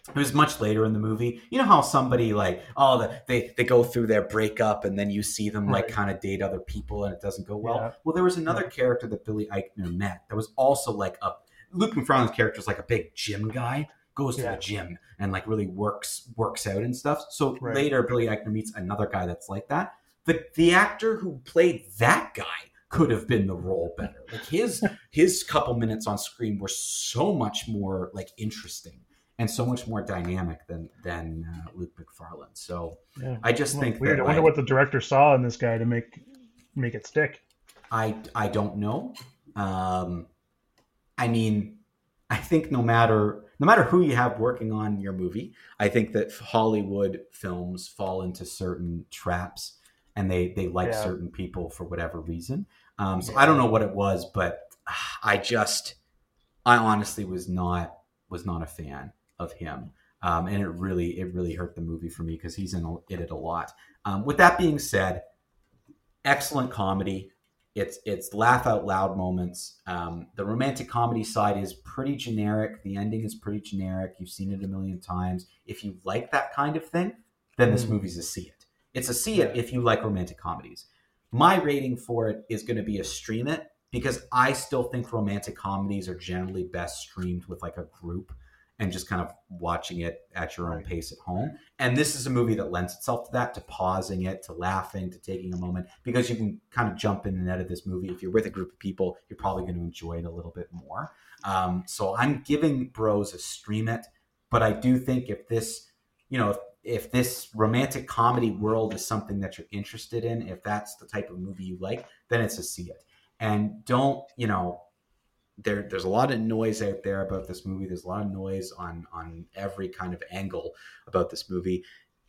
It was much later in the movie. You know how somebody like oh the, they they go through their breakup and then you see them like kind of date other people and it doesn't go well. Yeah. Well, there was another character that Billy Eichner met that was also like a Luke McFarlane's character is like a big gym guy goes to the gym and like really works works out and stuff. So Right. later Billy Eichner meets another guy that's like that the the actor who played that guy could have been the role better. Like his his couple minutes on screen were so much more like interesting and so much more dynamic than than uh, Luke McFarlane. So Yeah. I just Well, think weird. that I wonder I, what the director saw in this guy to make make it stick. I I don't know. Um, I mean, I think no matter no matter who you have working on your movie, I think that Hollywood films fall into certain traps, and they they like Yeah. certain people for whatever reason. Um, so I don't know what it was, but I just I honestly was not was not a fan of him. Um, and it really it really hurt the movie for me because he's in in it a lot. Um, with that being said, excellent comedy. It's it's laugh out loud moments. Um, the romantic comedy side is pretty generic. The ending is pretty generic. You've seen it a million times. If you like that kind of thing, then this Mm. movie's a see it. It's a see it if you like romantic comedies. My rating for it is going to be a stream it because I still think romantic comedies are generally best streamed with like a group and just kind of watching it at your own pace at home. And this is a movie that lends itself to that, to pausing it, to laughing, to taking a moment, because you can kind of jump in and out of this movie. If you're with a group of people, you're probably going to enjoy it a little bit more. Um, so I'm giving Bros a stream it, but I do think if this, you know, if, if this romantic comedy world is something that you're interested in, if that's the type of movie you like, then it's a see it. And don't, you know, there there's a lot of noise out there about this movie. There's a lot of noise on on every kind of angle about this movie.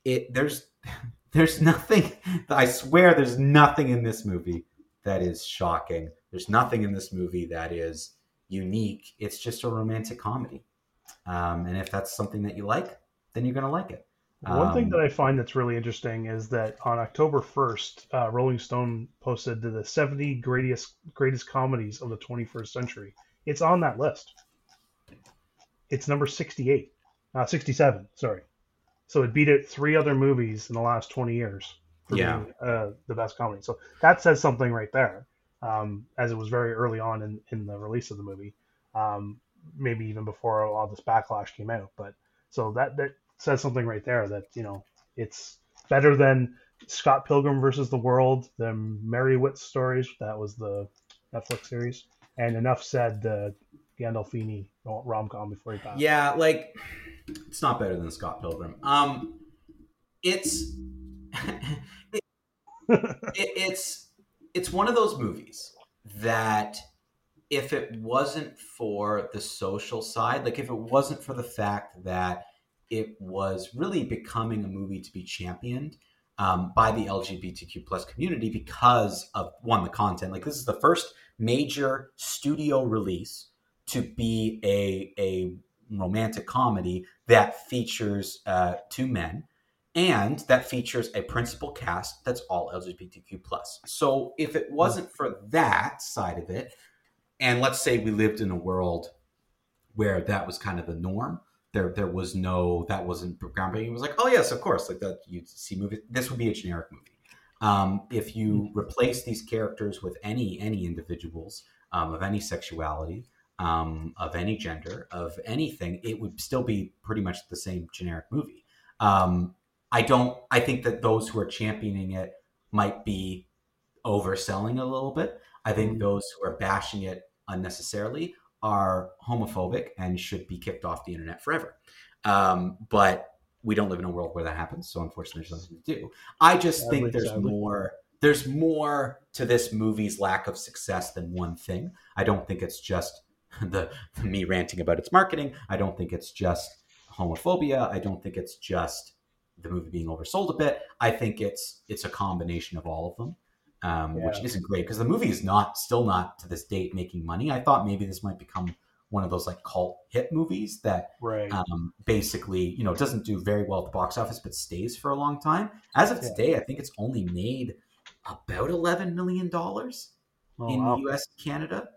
It there's there's nothing I swear there's nothing in this movie that is shocking. There's nothing in this movie that is unique. It's just a romantic comedy. Um, and if that's something that you like, then you're gonna like it. One um, thing that I find that's really interesting is that on October 1st, uh, Rolling Stone posted the 70 greatest greatest comedies of the 21st century. It's on that list. It's number 68, uh, 67. Sorry, so it beat it three other movies in the last 20 years for yeah. being uh, the best comedy. So that says something right there, um, as it was very early on in, in the release of the movie, um, maybe even before all this backlash came out. But so that that says something right there that you know it's better than Scott Pilgrim versus the World, the Meyerowitz stories. That was the Netflix series. And enough said, the Gandolfini rom com before he passed. Yeah, like it's not better than Scott Pilgrim. Um, it's it, it, it's it's one of those movies that if it wasn't for the social side, like if it wasn't for the fact that it was really becoming a movie to be championed um, by the LGBTQ plus community because of one the content. Like this is the first major studio release to be a a romantic comedy that features uh, two men and that features a principal cast that's all LGBTQ plus. So if it wasn't for that side of it, and let's say we lived in a world where that was kind of the norm, there there was no that wasn't groundbreaking. It was like, oh yes, of course, like that you see movie. This would be a generic movie. Um, if you hmm. replace these characters with any any individuals um, of any sexuality, um, of any gender, of anything, it would still be pretty much the same generic movie. Um, I don't. I think that those who are championing it might be overselling a little bit. I think hmm. those who are bashing it unnecessarily are homophobic and should be kicked off the internet forever. Um, but we don't live in a world where that happens, so unfortunately, there's nothing to do. I just think there's more. There's more to this movie's lack of success than one thing. I don't think it's just the, the me ranting about its marketing. I don't think it's just homophobia. I don't think it's just the movie being oversold a bit. I think it's it's a combination of all of them um, yeah. which isn't great because the movie is not still not to this date making money. I thought maybe this might become one of those like cult hit movies that right. um, basically you know doesn't do very well at the box office but stays for a long time. As of yeah. today, I think it's only made about eleven million dollars oh, in wow. the U.S. and Canada,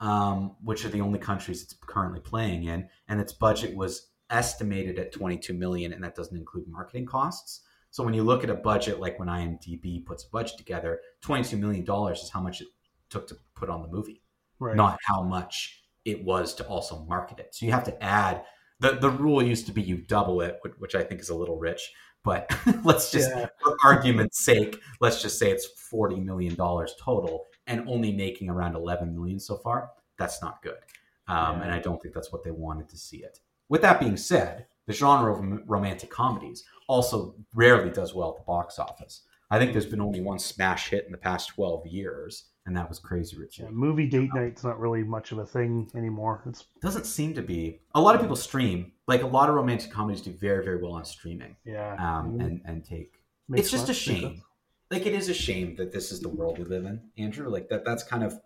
um, which are the only countries it's currently playing in, and its budget was estimated at 22 million and that doesn't include marketing costs so when you look at a budget like when IMDb puts a budget together, $22 million is how much it took to put on the movie, right. not how much it was to also market it. So you have to add the, the rule used to be you double it, which I think is a little rich. But let's just, yeah. for argument's sake, let's just say it's $40 million total and only making around 11 million so far. That's not good. Um, yeah. And I don't think that's what they wanted to see it. With that being said, the genre of romantic comedies also rarely does well at the box office. I think there's been only one smash hit in the past 12 years, and that was Crazy Rich. Yeah, movie date night's not really much of a thing anymore. It doesn't seem to be. A lot of people stream. Like a lot of romantic comedies do very, very well on streaming. Yeah. Um, mm-hmm. and and take. Makes it's just a shame. Like it is a shame that this is the world we live in, Andrew. Like that. That's kind of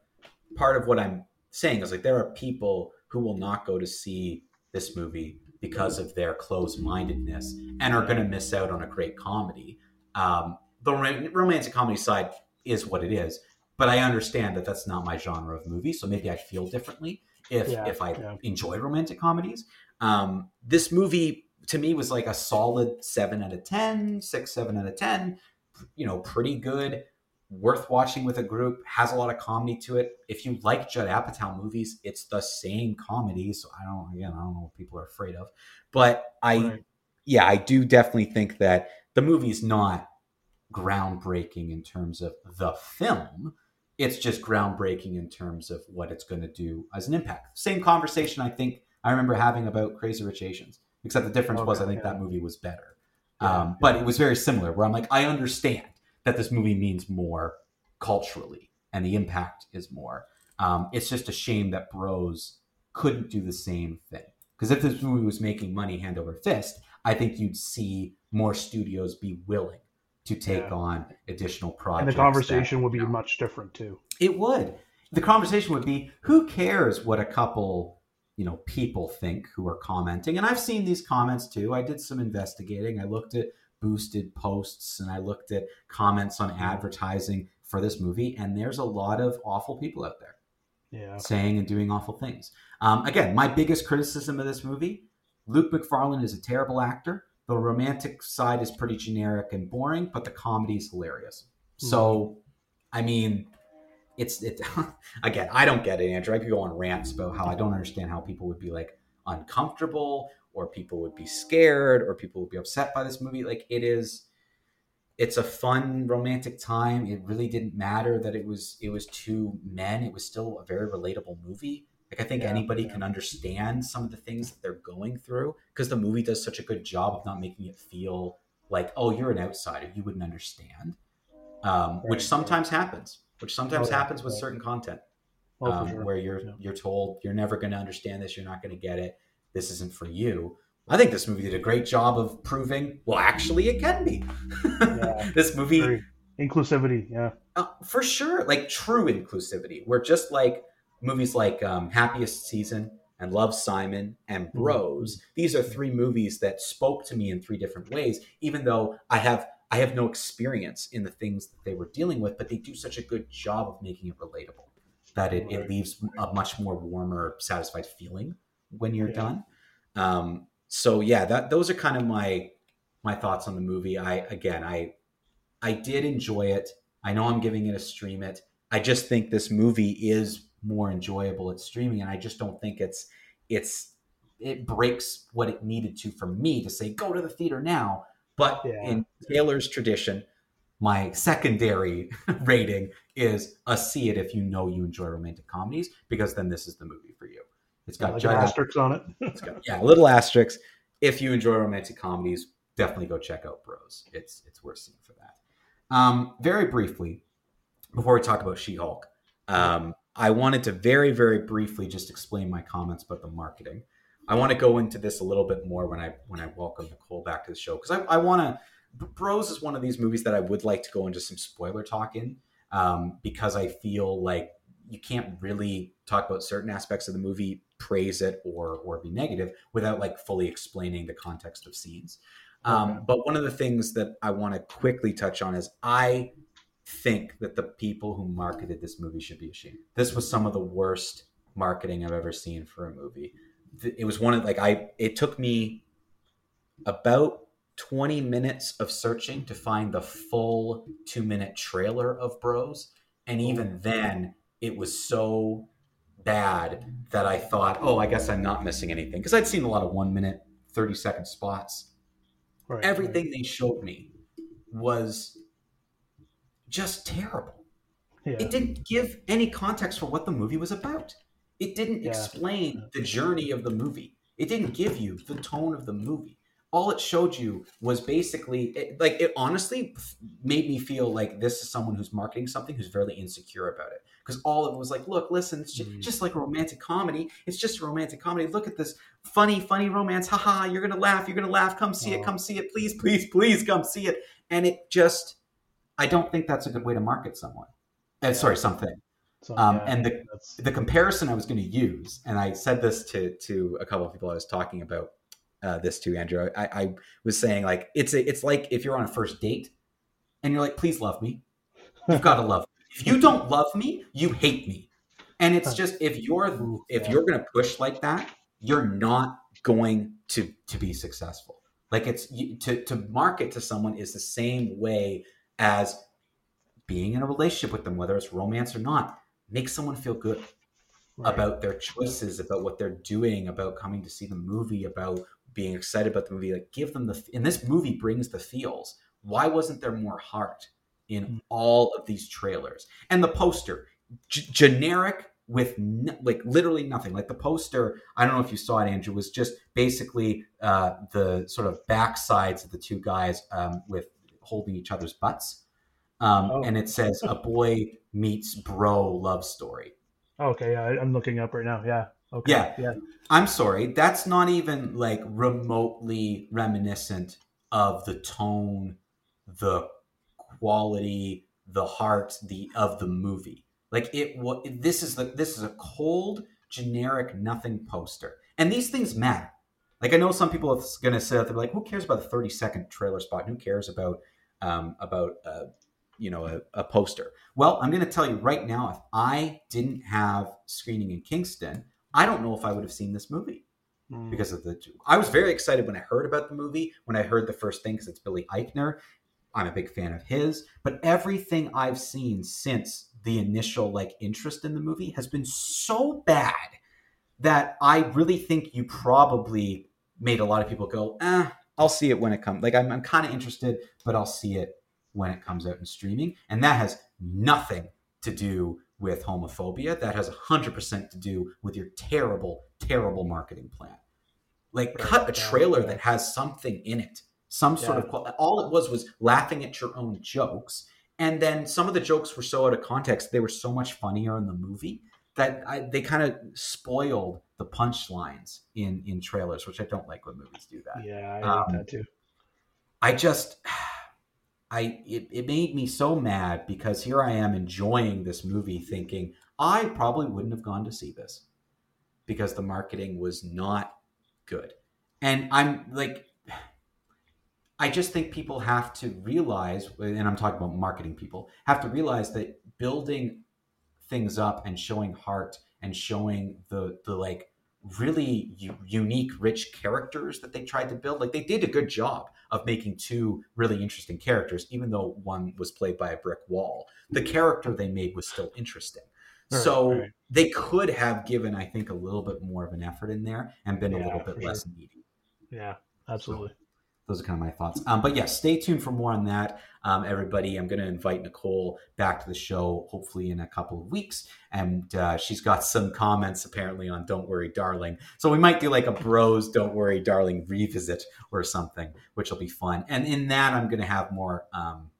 part of what I'm saying. Is like there are people who will not go to see this movie because of their closed mindedness and are going to miss out on a great comedy. Um, the romantic comedy side is what it is, but I understand that that's not my genre of movie. So maybe I'd feel differently if yeah, if I yeah. enjoy romantic comedies. Um, this movie to me was like a solid seven out of 10, six, seven out of 10, you know, pretty good worth watching with a group, has a lot of comedy to it. If you like Judd Apatow movies, it's the same comedy. So I don't, again, I don't know what people are afraid of. But I, right. yeah, I do definitely think that the movie's not groundbreaking in terms of the film. It's just groundbreaking in terms of what it's going to do as an impact. Same conversation I think I remember having about Crazy Rich Asians, except the difference okay, was I think yeah. that movie was better. Yeah, um, but it was very similar, where I'm like, I understand that this movie means more culturally and the impact is more. Um, it's just a shame that Bros couldn't do the same thing. Because if this movie was making money hand over fist, I think you'd see more studios be willing to take yeah. on additional projects. And the conversation that, would be you know, much different too. It would. The conversation would be who cares what a couple, you know people think who are commenting and i've seen these comments too i did some investigating i looked at boosted posts and i looked at comments on advertising for this movie and there's a lot of awful people out there Yeah. saying and doing awful things. Um, again my biggest criticism of this movie luke mcfarlane is a terrible actor. The romantic side is pretty generic and boring but the comedy is hilarious. So i mean it's it again i don't get it andrew. I could go on rants about how i don't understand how people would be like uncomfortable or people would be scared or people would be upset by this movie. Like it is it's a fun romantic time. It really didn't matter that it was it was two men. It was still a very relatable movie. Like i think Yeah, anybody yeah. can understand some of the things that they're going through because the movie does such a good job of not making it feel like oh you're an outsider. You wouldn't understand. Um, Right, which sometimes happens. Which sometimes Oh, happens with certain content Oh, um, sure. where you're Yeah. you're told you're never going to understand this, you're not going to get it, this isn't for you. I think this movie did a great job of proving, well, actually, it can be. Yeah. this movie, Very- inclusivity. Yeah. uh, for sure, like true inclusivity. Where just like movies like um, Happiest Season and Love Simon and Mm-hmm. Bros, these are three movies that spoke to me in three different ways. Even though I have I have no experience in the things that they were dealing with, but they do such a good job of making it relatable that it, it leaves a much more warmer, satisfied feeling when you're Yeah. done. Um, so yeah, that those are kind of my my thoughts on the movie. I again, I I did enjoy it. I know I'm giving it a stream it. I just think this movie is more enjoyable at streaming, and I just don't think it's it's it breaks what it needed to for me to say go to the theater now. But Yeah. in Taylor's tradition, my secondary rating is a see it if you know you enjoy romantic comedies, because then this is the movie for you. It's got Like an Judd Apatow- asterisk on it. it's got yeah, a little asterisks. If you enjoy romantic comedies, definitely go check out Bros. It's it's worth seeing for that. Um, very briefly, before we talk about She-Hulk, um, I wanted to very very briefly just explain my comments about the marketing. I want to go into this a little bit more when I when I welcome Nicole back to the show because I, I want to. Bros is one of these movies that I would like to go into some spoiler talk in um, because I feel like you can't really talk about certain aspects of the movie, praise it or or be negative without like fully explaining the context of scenes. Um. But one of the things that I want to quickly touch on is I think that the people who marketed this movie should be ashamed. This was some of the worst marketing I've ever seen for a movie. It was one of like I. It took me about 20 minutes of searching to find the full two minute trailer of Bros. And even then, it was so bad that I thought, oh, I guess I'm not missing anything. Because I'd seen a lot of one minute, 30 second spots. Right, Everything they showed me was just terrible. Yeah. It didn't give any context for what the movie was about. It didn't Yeah. explain the journey of the movie. It didn't give you the tone of the movie. All it showed you was basically it, like it honestly made me feel like this is someone who's marketing something who's very insecure about it. Because all of it was like, look, listen, it's just, Mm. just like a romantic comedy. It's just a romantic comedy. Look at this funny, funny romance. Haha, you're gonna laugh. You're gonna laugh. Come see Oh. it. Come see it. Please, please, please come see it. And it just, I don't think that's a good way to market someone. Uh, sorry, something. So, Um, yeah, and the that's, the comparison I was going to use, and I said this to to a couple of people I was talking about uh, this to Andrew. I, I was saying like it's a, it's like if you're on a first date and you're like, please love me. You've got to love me. If you don't love me, you hate me. And it's just if you're if you're going to push like that, you're not going to to be successful. Like it's to to market to someone is the same way as being in a relationship with them, whether it's romance or not. Make someone feel good right. about their choices, about what they're doing, about coming to see the movie, about being excited about the movie. Like give them the and this movie brings the feels. Why wasn't there more heart in Mm. all of these trailers? And the poster, g- generic with like literally nothing. Like the poster, I don't know if you saw it, Andrew, was just basically uh, the sort of backsides of the two guys um, with holding each other's butts. Um, Oh. And it says a boy meets bro love story. okay, yeah, I'm looking up right now. Yeah. Okay. Yeah. Yeah. I'm sorry, that's not even like remotely reminiscent of the tone, the quality, the heart, the of the movie. Like it was this is the this is a cold, generic nothing poster. And these things matter. Like I know some people are going to say that they're like, who cares about the 30 second trailer spot? Who cares about um, about uh, you know a, a poster? Well, I'm going to tell you right now, if I didn't have screening in Kingston, I don't know if I would have seen this movie mm. because of the. I was very excited when I heard about the movie. When I heard the first thing, because it's Billy Eichner, I'm a big fan of his. But everything I've seen since the initial like interest in the movie has been so bad that I really think you probably made a lot of people go, eh, I'll see it when it comes. Like I'm, I'm kind of interested, but I'll see it when it comes out in streaming. And that has nothing to do with homophobia. That has 100% to do with your terrible, terrible marketing plan. Like, cut a trailer that has something in it, some sort yeah. of. All it was was laughing at your own jokes. And then some of the jokes were so out of context, they were so much funnier in the movie that I, they kind of spoiled the punchlines in in trailers, which I don't like when movies do that. Yeah, I um, that too. I just, I it, it made me so mad because here I am enjoying this movie, thinking I probably wouldn't have gone to see this because the marketing was not good, and I'm like. I just think people have to realize, and I'm talking about marketing people, have to realize that building things up and showing heart and showing the the like really u- unique rich characters that they tried to build. Like they did a good job of making two really interesting characters even though one was played by a brick wall. The character they made was still interesting. Right, so right. they could have given i think a little bit more of an effort in there and been yeah, a little bit less sure. needy. Yeah absolutely. so, those are kind of my thoughts. Um, but yeah, stay tuned for more on that, um, everybody. I'm going to invite Nicole back to the show hopefully in a couple of weeks, and uh, she's got some comments apparently on "Don't Worry, Darling." So we might do like a Bros "Don't Worry, Darling" revisit or something, which will be fun. And in that, I'm going to have more um,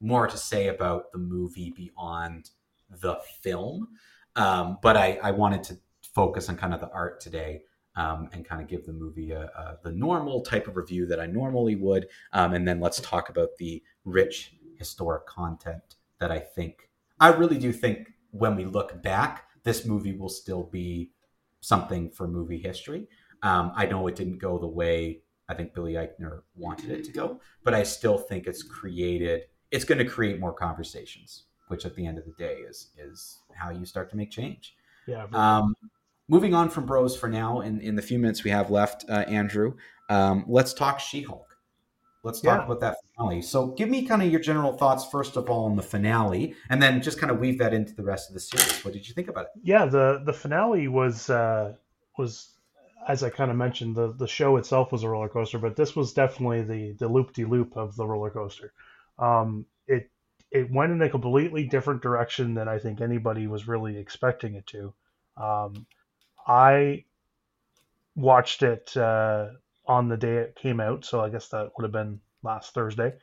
more to say about the movie beyond the film. Um, but I, I wanted to focus on kind of the art today um, and kind of give the movie a, a, the normal type of review that I normally would. Um, and then let's talk about the rich historic content that I think, I really do think when we look back, this movie will still be something for movie history. Um, I know it didn't go the way I think Billy Eichner wanted it to go, but I still think it's created, it's going to create more conversations, which at the end of the day is, is how you start to make change. Yeah. Moving on from Bros for now, in, in the few minutes we have left, uh, Andrew, um, let's talk She Hulk. Let's talk yeah. about that finale. So, give me kind of your general thoughts, first of all, on the finale, and then just kind of weave that into the rest of the series. What did you think about it? Yeah, the the finale was uh, was as I kind of mentioned, the the show itself was a roller coaster, but this was definitely the the loop de loop of the roller coaster. Um, it it went in a completely different direction than I think anybody was really expecting it to. Um, I watched it uh, on the day it came out, so I guess that would have been last Thursday,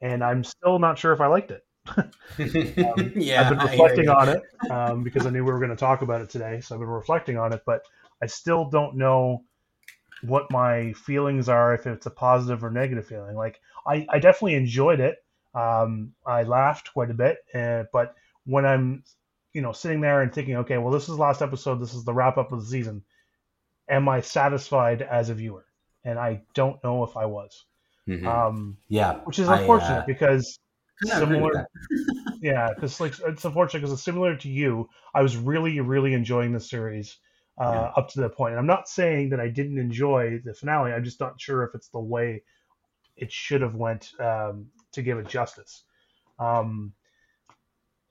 and I'm still not sure if I liked it. um, yeah, I've been reflecting on it um, because I knew we were going to talk about it today, so I've been reflecting on it, but I still don't know what my feelings are if it's a positive or negative feeling. Like I, I definitely enjoyed it. Um, I laughed quite a bit, uh, but when I'm you know, sitting there and thinking, okay, well, this is the last episode. This is the wrap up of the season. Am I satisfied as a viewer? And I don't know if I was. Mm-hmm. Um, yeah, which is unfortunate I, uh, because similar. yeah, because like it's unfortunate because it's similar to you. I was really, really enjoying the series uh, yeah. up to that point. And I'm not saying that I didn't enjoy the finale. I'm just not sure if it's the way it should have went um, to give it justice. Um,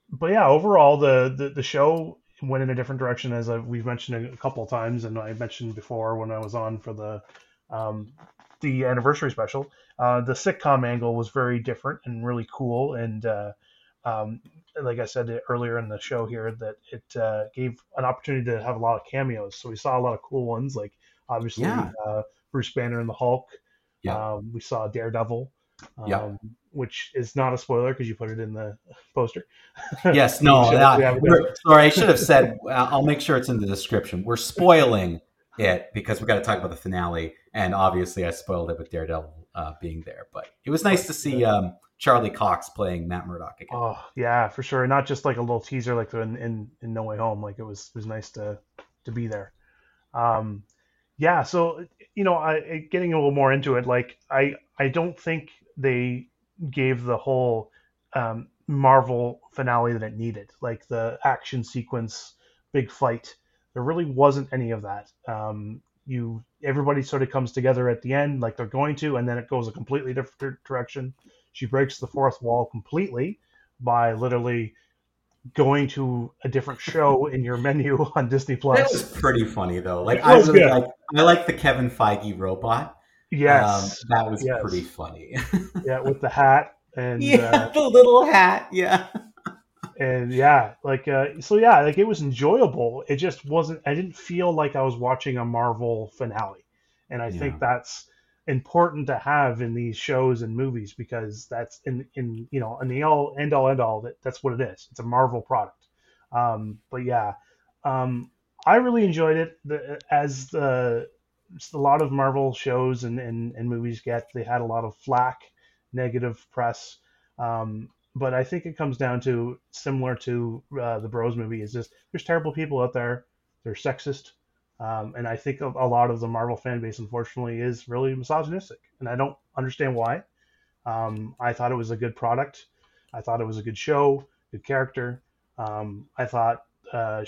but yeah, overall the, the, the show went in a different direction as I've, we've mentioned a couple of times, and I mentioned before when I was on for the um, the anniversary special. Uh, the sitcom angle was very different and really cool, and uh, um, like I said earlier in the show here, that it uh, gave an opportunity to have a lot of cameos. So we saw a lot of cool ones, like obviously yeah. Uh, Bruce Banner and the Hulk. Yeah. Um, we saw Daredevil. Um, yeah. Which is not a spoiler because you put it in the poster. Yes, no. sorry, I should have said. Uh, I'll make sure it's in the description. We're spoiling it because we got to talk about the finale, and obviously I spoiled it with Daredevil uh, being there. But it was nice to see um, Charlie Cox playing Matt Murdock again. Oh yeah, for sure. Not just like a little teaser like in in, in No Way Home. Like it was it was nice to to be there. Um, yeah, so you know, I getting a little more into it. Like, I I don't think they gave the whole um, Marvel finale that it needed, like the action sequence, big fight. There really wasn't any of that. Um, you everybody sort of comes together at the end, like they're going to, and then it goes a completely different direction. She breaks the fourth wall completely by literally going to a different show in your menu on Disney Plus. That was pretty funny though. Like I really like I like the Kevin Feige robot. Yes, um, that was yes. pretty funny. yeah, with the hat and yeah, uh, the little hat. Yeah, and yeah, like uh, so yeah, like it was enjoyable. It just wasn't. I didn't feel like I was watching a Marvel finale, and I yeah. think that's important to have in these shows and movies because that's in in you know in the all end all end all that that's what it is. It's a Marvel product. Um, but yeah, um, I really enjoyed it. The, as the a lot of Marvel shows and, and, and movies get, they had a lot of flack, negative press. Um, but I think it comes down to similar to uh, the Bros movie is just there's terrible people out there. They're sexist. Um, and I think a, a, lot of the Marvel fan base, unfortunately, is really misogynistic. And I don't understand why. Um, I thought it was a good product. I thought it was a good show, good character. Um, I thought uh,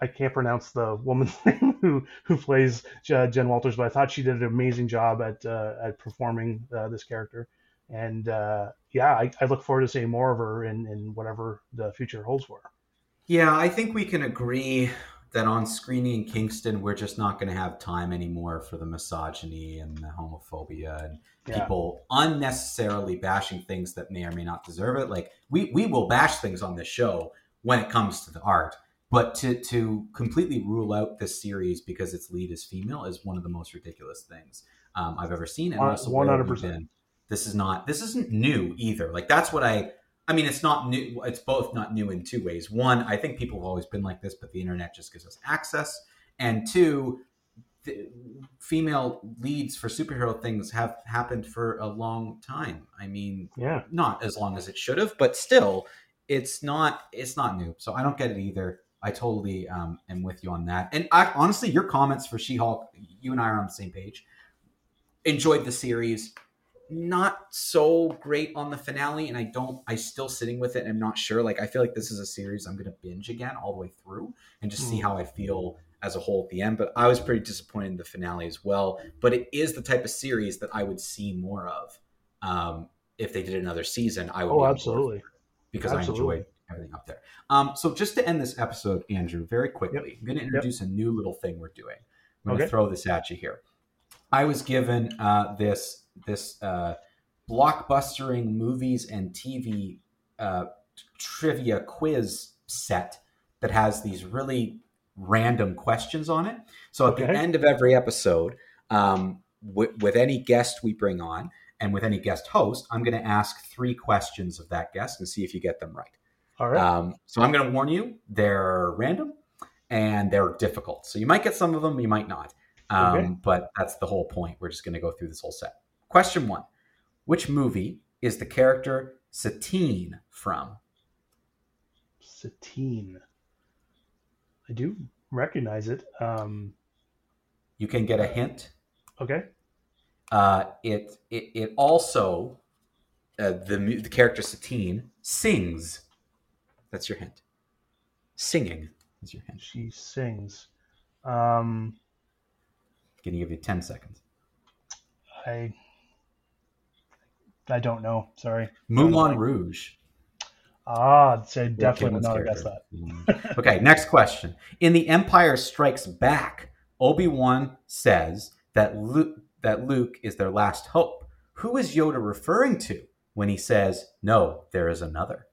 I can't pronounce the woman's name who who plays Jen Walters, but I thought she did an amazing job at uh, at performing uh, this character. And uh, yeah, I, I, look forward to seeing more of her in, in whatever the future holds for her. Yeah, I think we can agree that on screening in Kingston, we're just not going to have time anymore for the misogyny and the homophobia and yeah. people unnecessarily bashing things that may or may not deserve it. Like we we will bash things on this show when it comes to the art, but to to completely rule out this series because its lead is female is one of the most ridiculous things um, I've ever seen. And also, one hundred percent. This is not. This isn't new either. Like that's what I I mean, it's not new. It's both not new in two ways. One, I think people have always been like this, but the internet just gives us access. And two, female leads for superhero things have happened for a long time. I mean, yeah, not as long as it should have, but still, it's not. It's not new. So I don't get it either. I totally um, am with you on that. And I, honestly, your comments for She-Hulk, you and I are on the same page. Enjoyed the series not so great on the finale and i don't i still sitting with it i'm not sure like i feel like this is a series i'm gonna binge again all the way through and just see hmm. how i feel as a whole at the end but i was pretty disappointed in the finale as well but it is the type of series that i would see more of um, if they did another season i would oh absolutely because absolutely. i enjoyed everything up there um, so just to end this episode andrew very quickly yep. i'm going to introduce yep. a new little thing we're doing i'm going to okay. throw this at you here i was given uh, this this uh, blockbustering movies and TV uh, trivia quiz set that has these really random questions on it. So at okay. the end of every episode, um, w- with any guest we bring on and with any guest host, I'm going to ask three questions of that guest and see if you get them right. All right. Um, so I'm going to warn you, they're random and they're difficult. So you might get some of them, you might not. Um, okay. But that's the whole point. We're just going to go through this whole set. Question one Which movie is the character Satine from? Satine. I do recognize it. Um, you can get a hint. Okay. Uh, it, it it also uh, the the character Satine sings. That's your hint. Singing is your hint. She sings. Um, Can you give you ten seconds? I I don't know. Sorry. Moulin Rouge. Ah, so definitely would not have guessed that. Mm. okay, next question. In The Empire Strikes Back, Obi Wan says that Luke, that Luke is their last hope. Who is Yoda referring to when he says, "No, there is another"?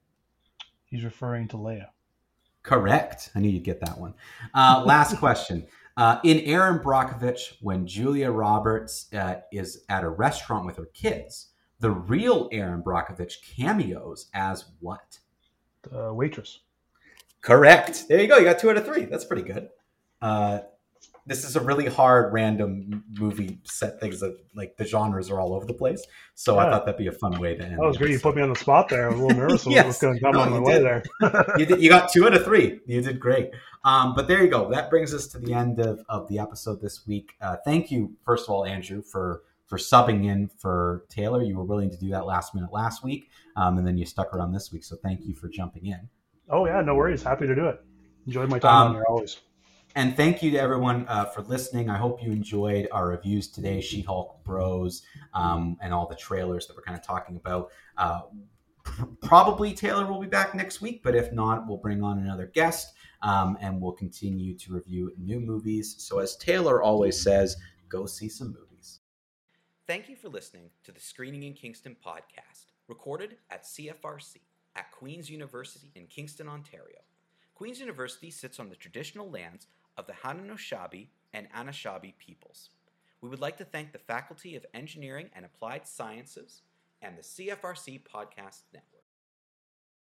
He's referring to Leia. Correct. I knew you'd get that one. Uh, last question. Uh, in Erin Brockovich, when Julia Roberts uh, is at a restaurant with her kids, the real Erin Brockovich cameos as what? The waitress. Correct. There you go. You got two out of three. That's pretty good. This is a really hard random movie set things that like the genres are all over the place. So yeah. I thought that'd be a fun way to end. That was great. You put me on the spot there. I was a little nervous yes. what was going to come no, on my way there. you, did, you got two out of three. You did great. Um, but there you go. That brings us to the end of, of the episode this week. Uh, thank you, first of all, Andrew, for for subbing in for Taylor. You were willing to do that last minute last week, um, and then you stuck around this week. So thank you for jumping in. Oh yeah, no worries. Happy to do it. Enjoyed my time um, on here always. And thank you to everyone uh, for listening. I hope you enjoyed our reviews today, She Hulk Bros, um, and all the trailers that we're kind of talking about. Uh, probably Taylor will be back next week, but if not, we'll bring on another guest um, and we'll continue to review new movies. So, as Taylor always says, go see some movies. Thank you for listening to the Screening in Kingston podcast, recorded at CFRC at Queen's University in Kingston, Ontario. Queen's University sits on the traditional lands of the Haudenosaunee and Anishinaabe peoples. We would like to thank the Faculty of Engineering and Applied Sciences and the CFRC Podcast Network.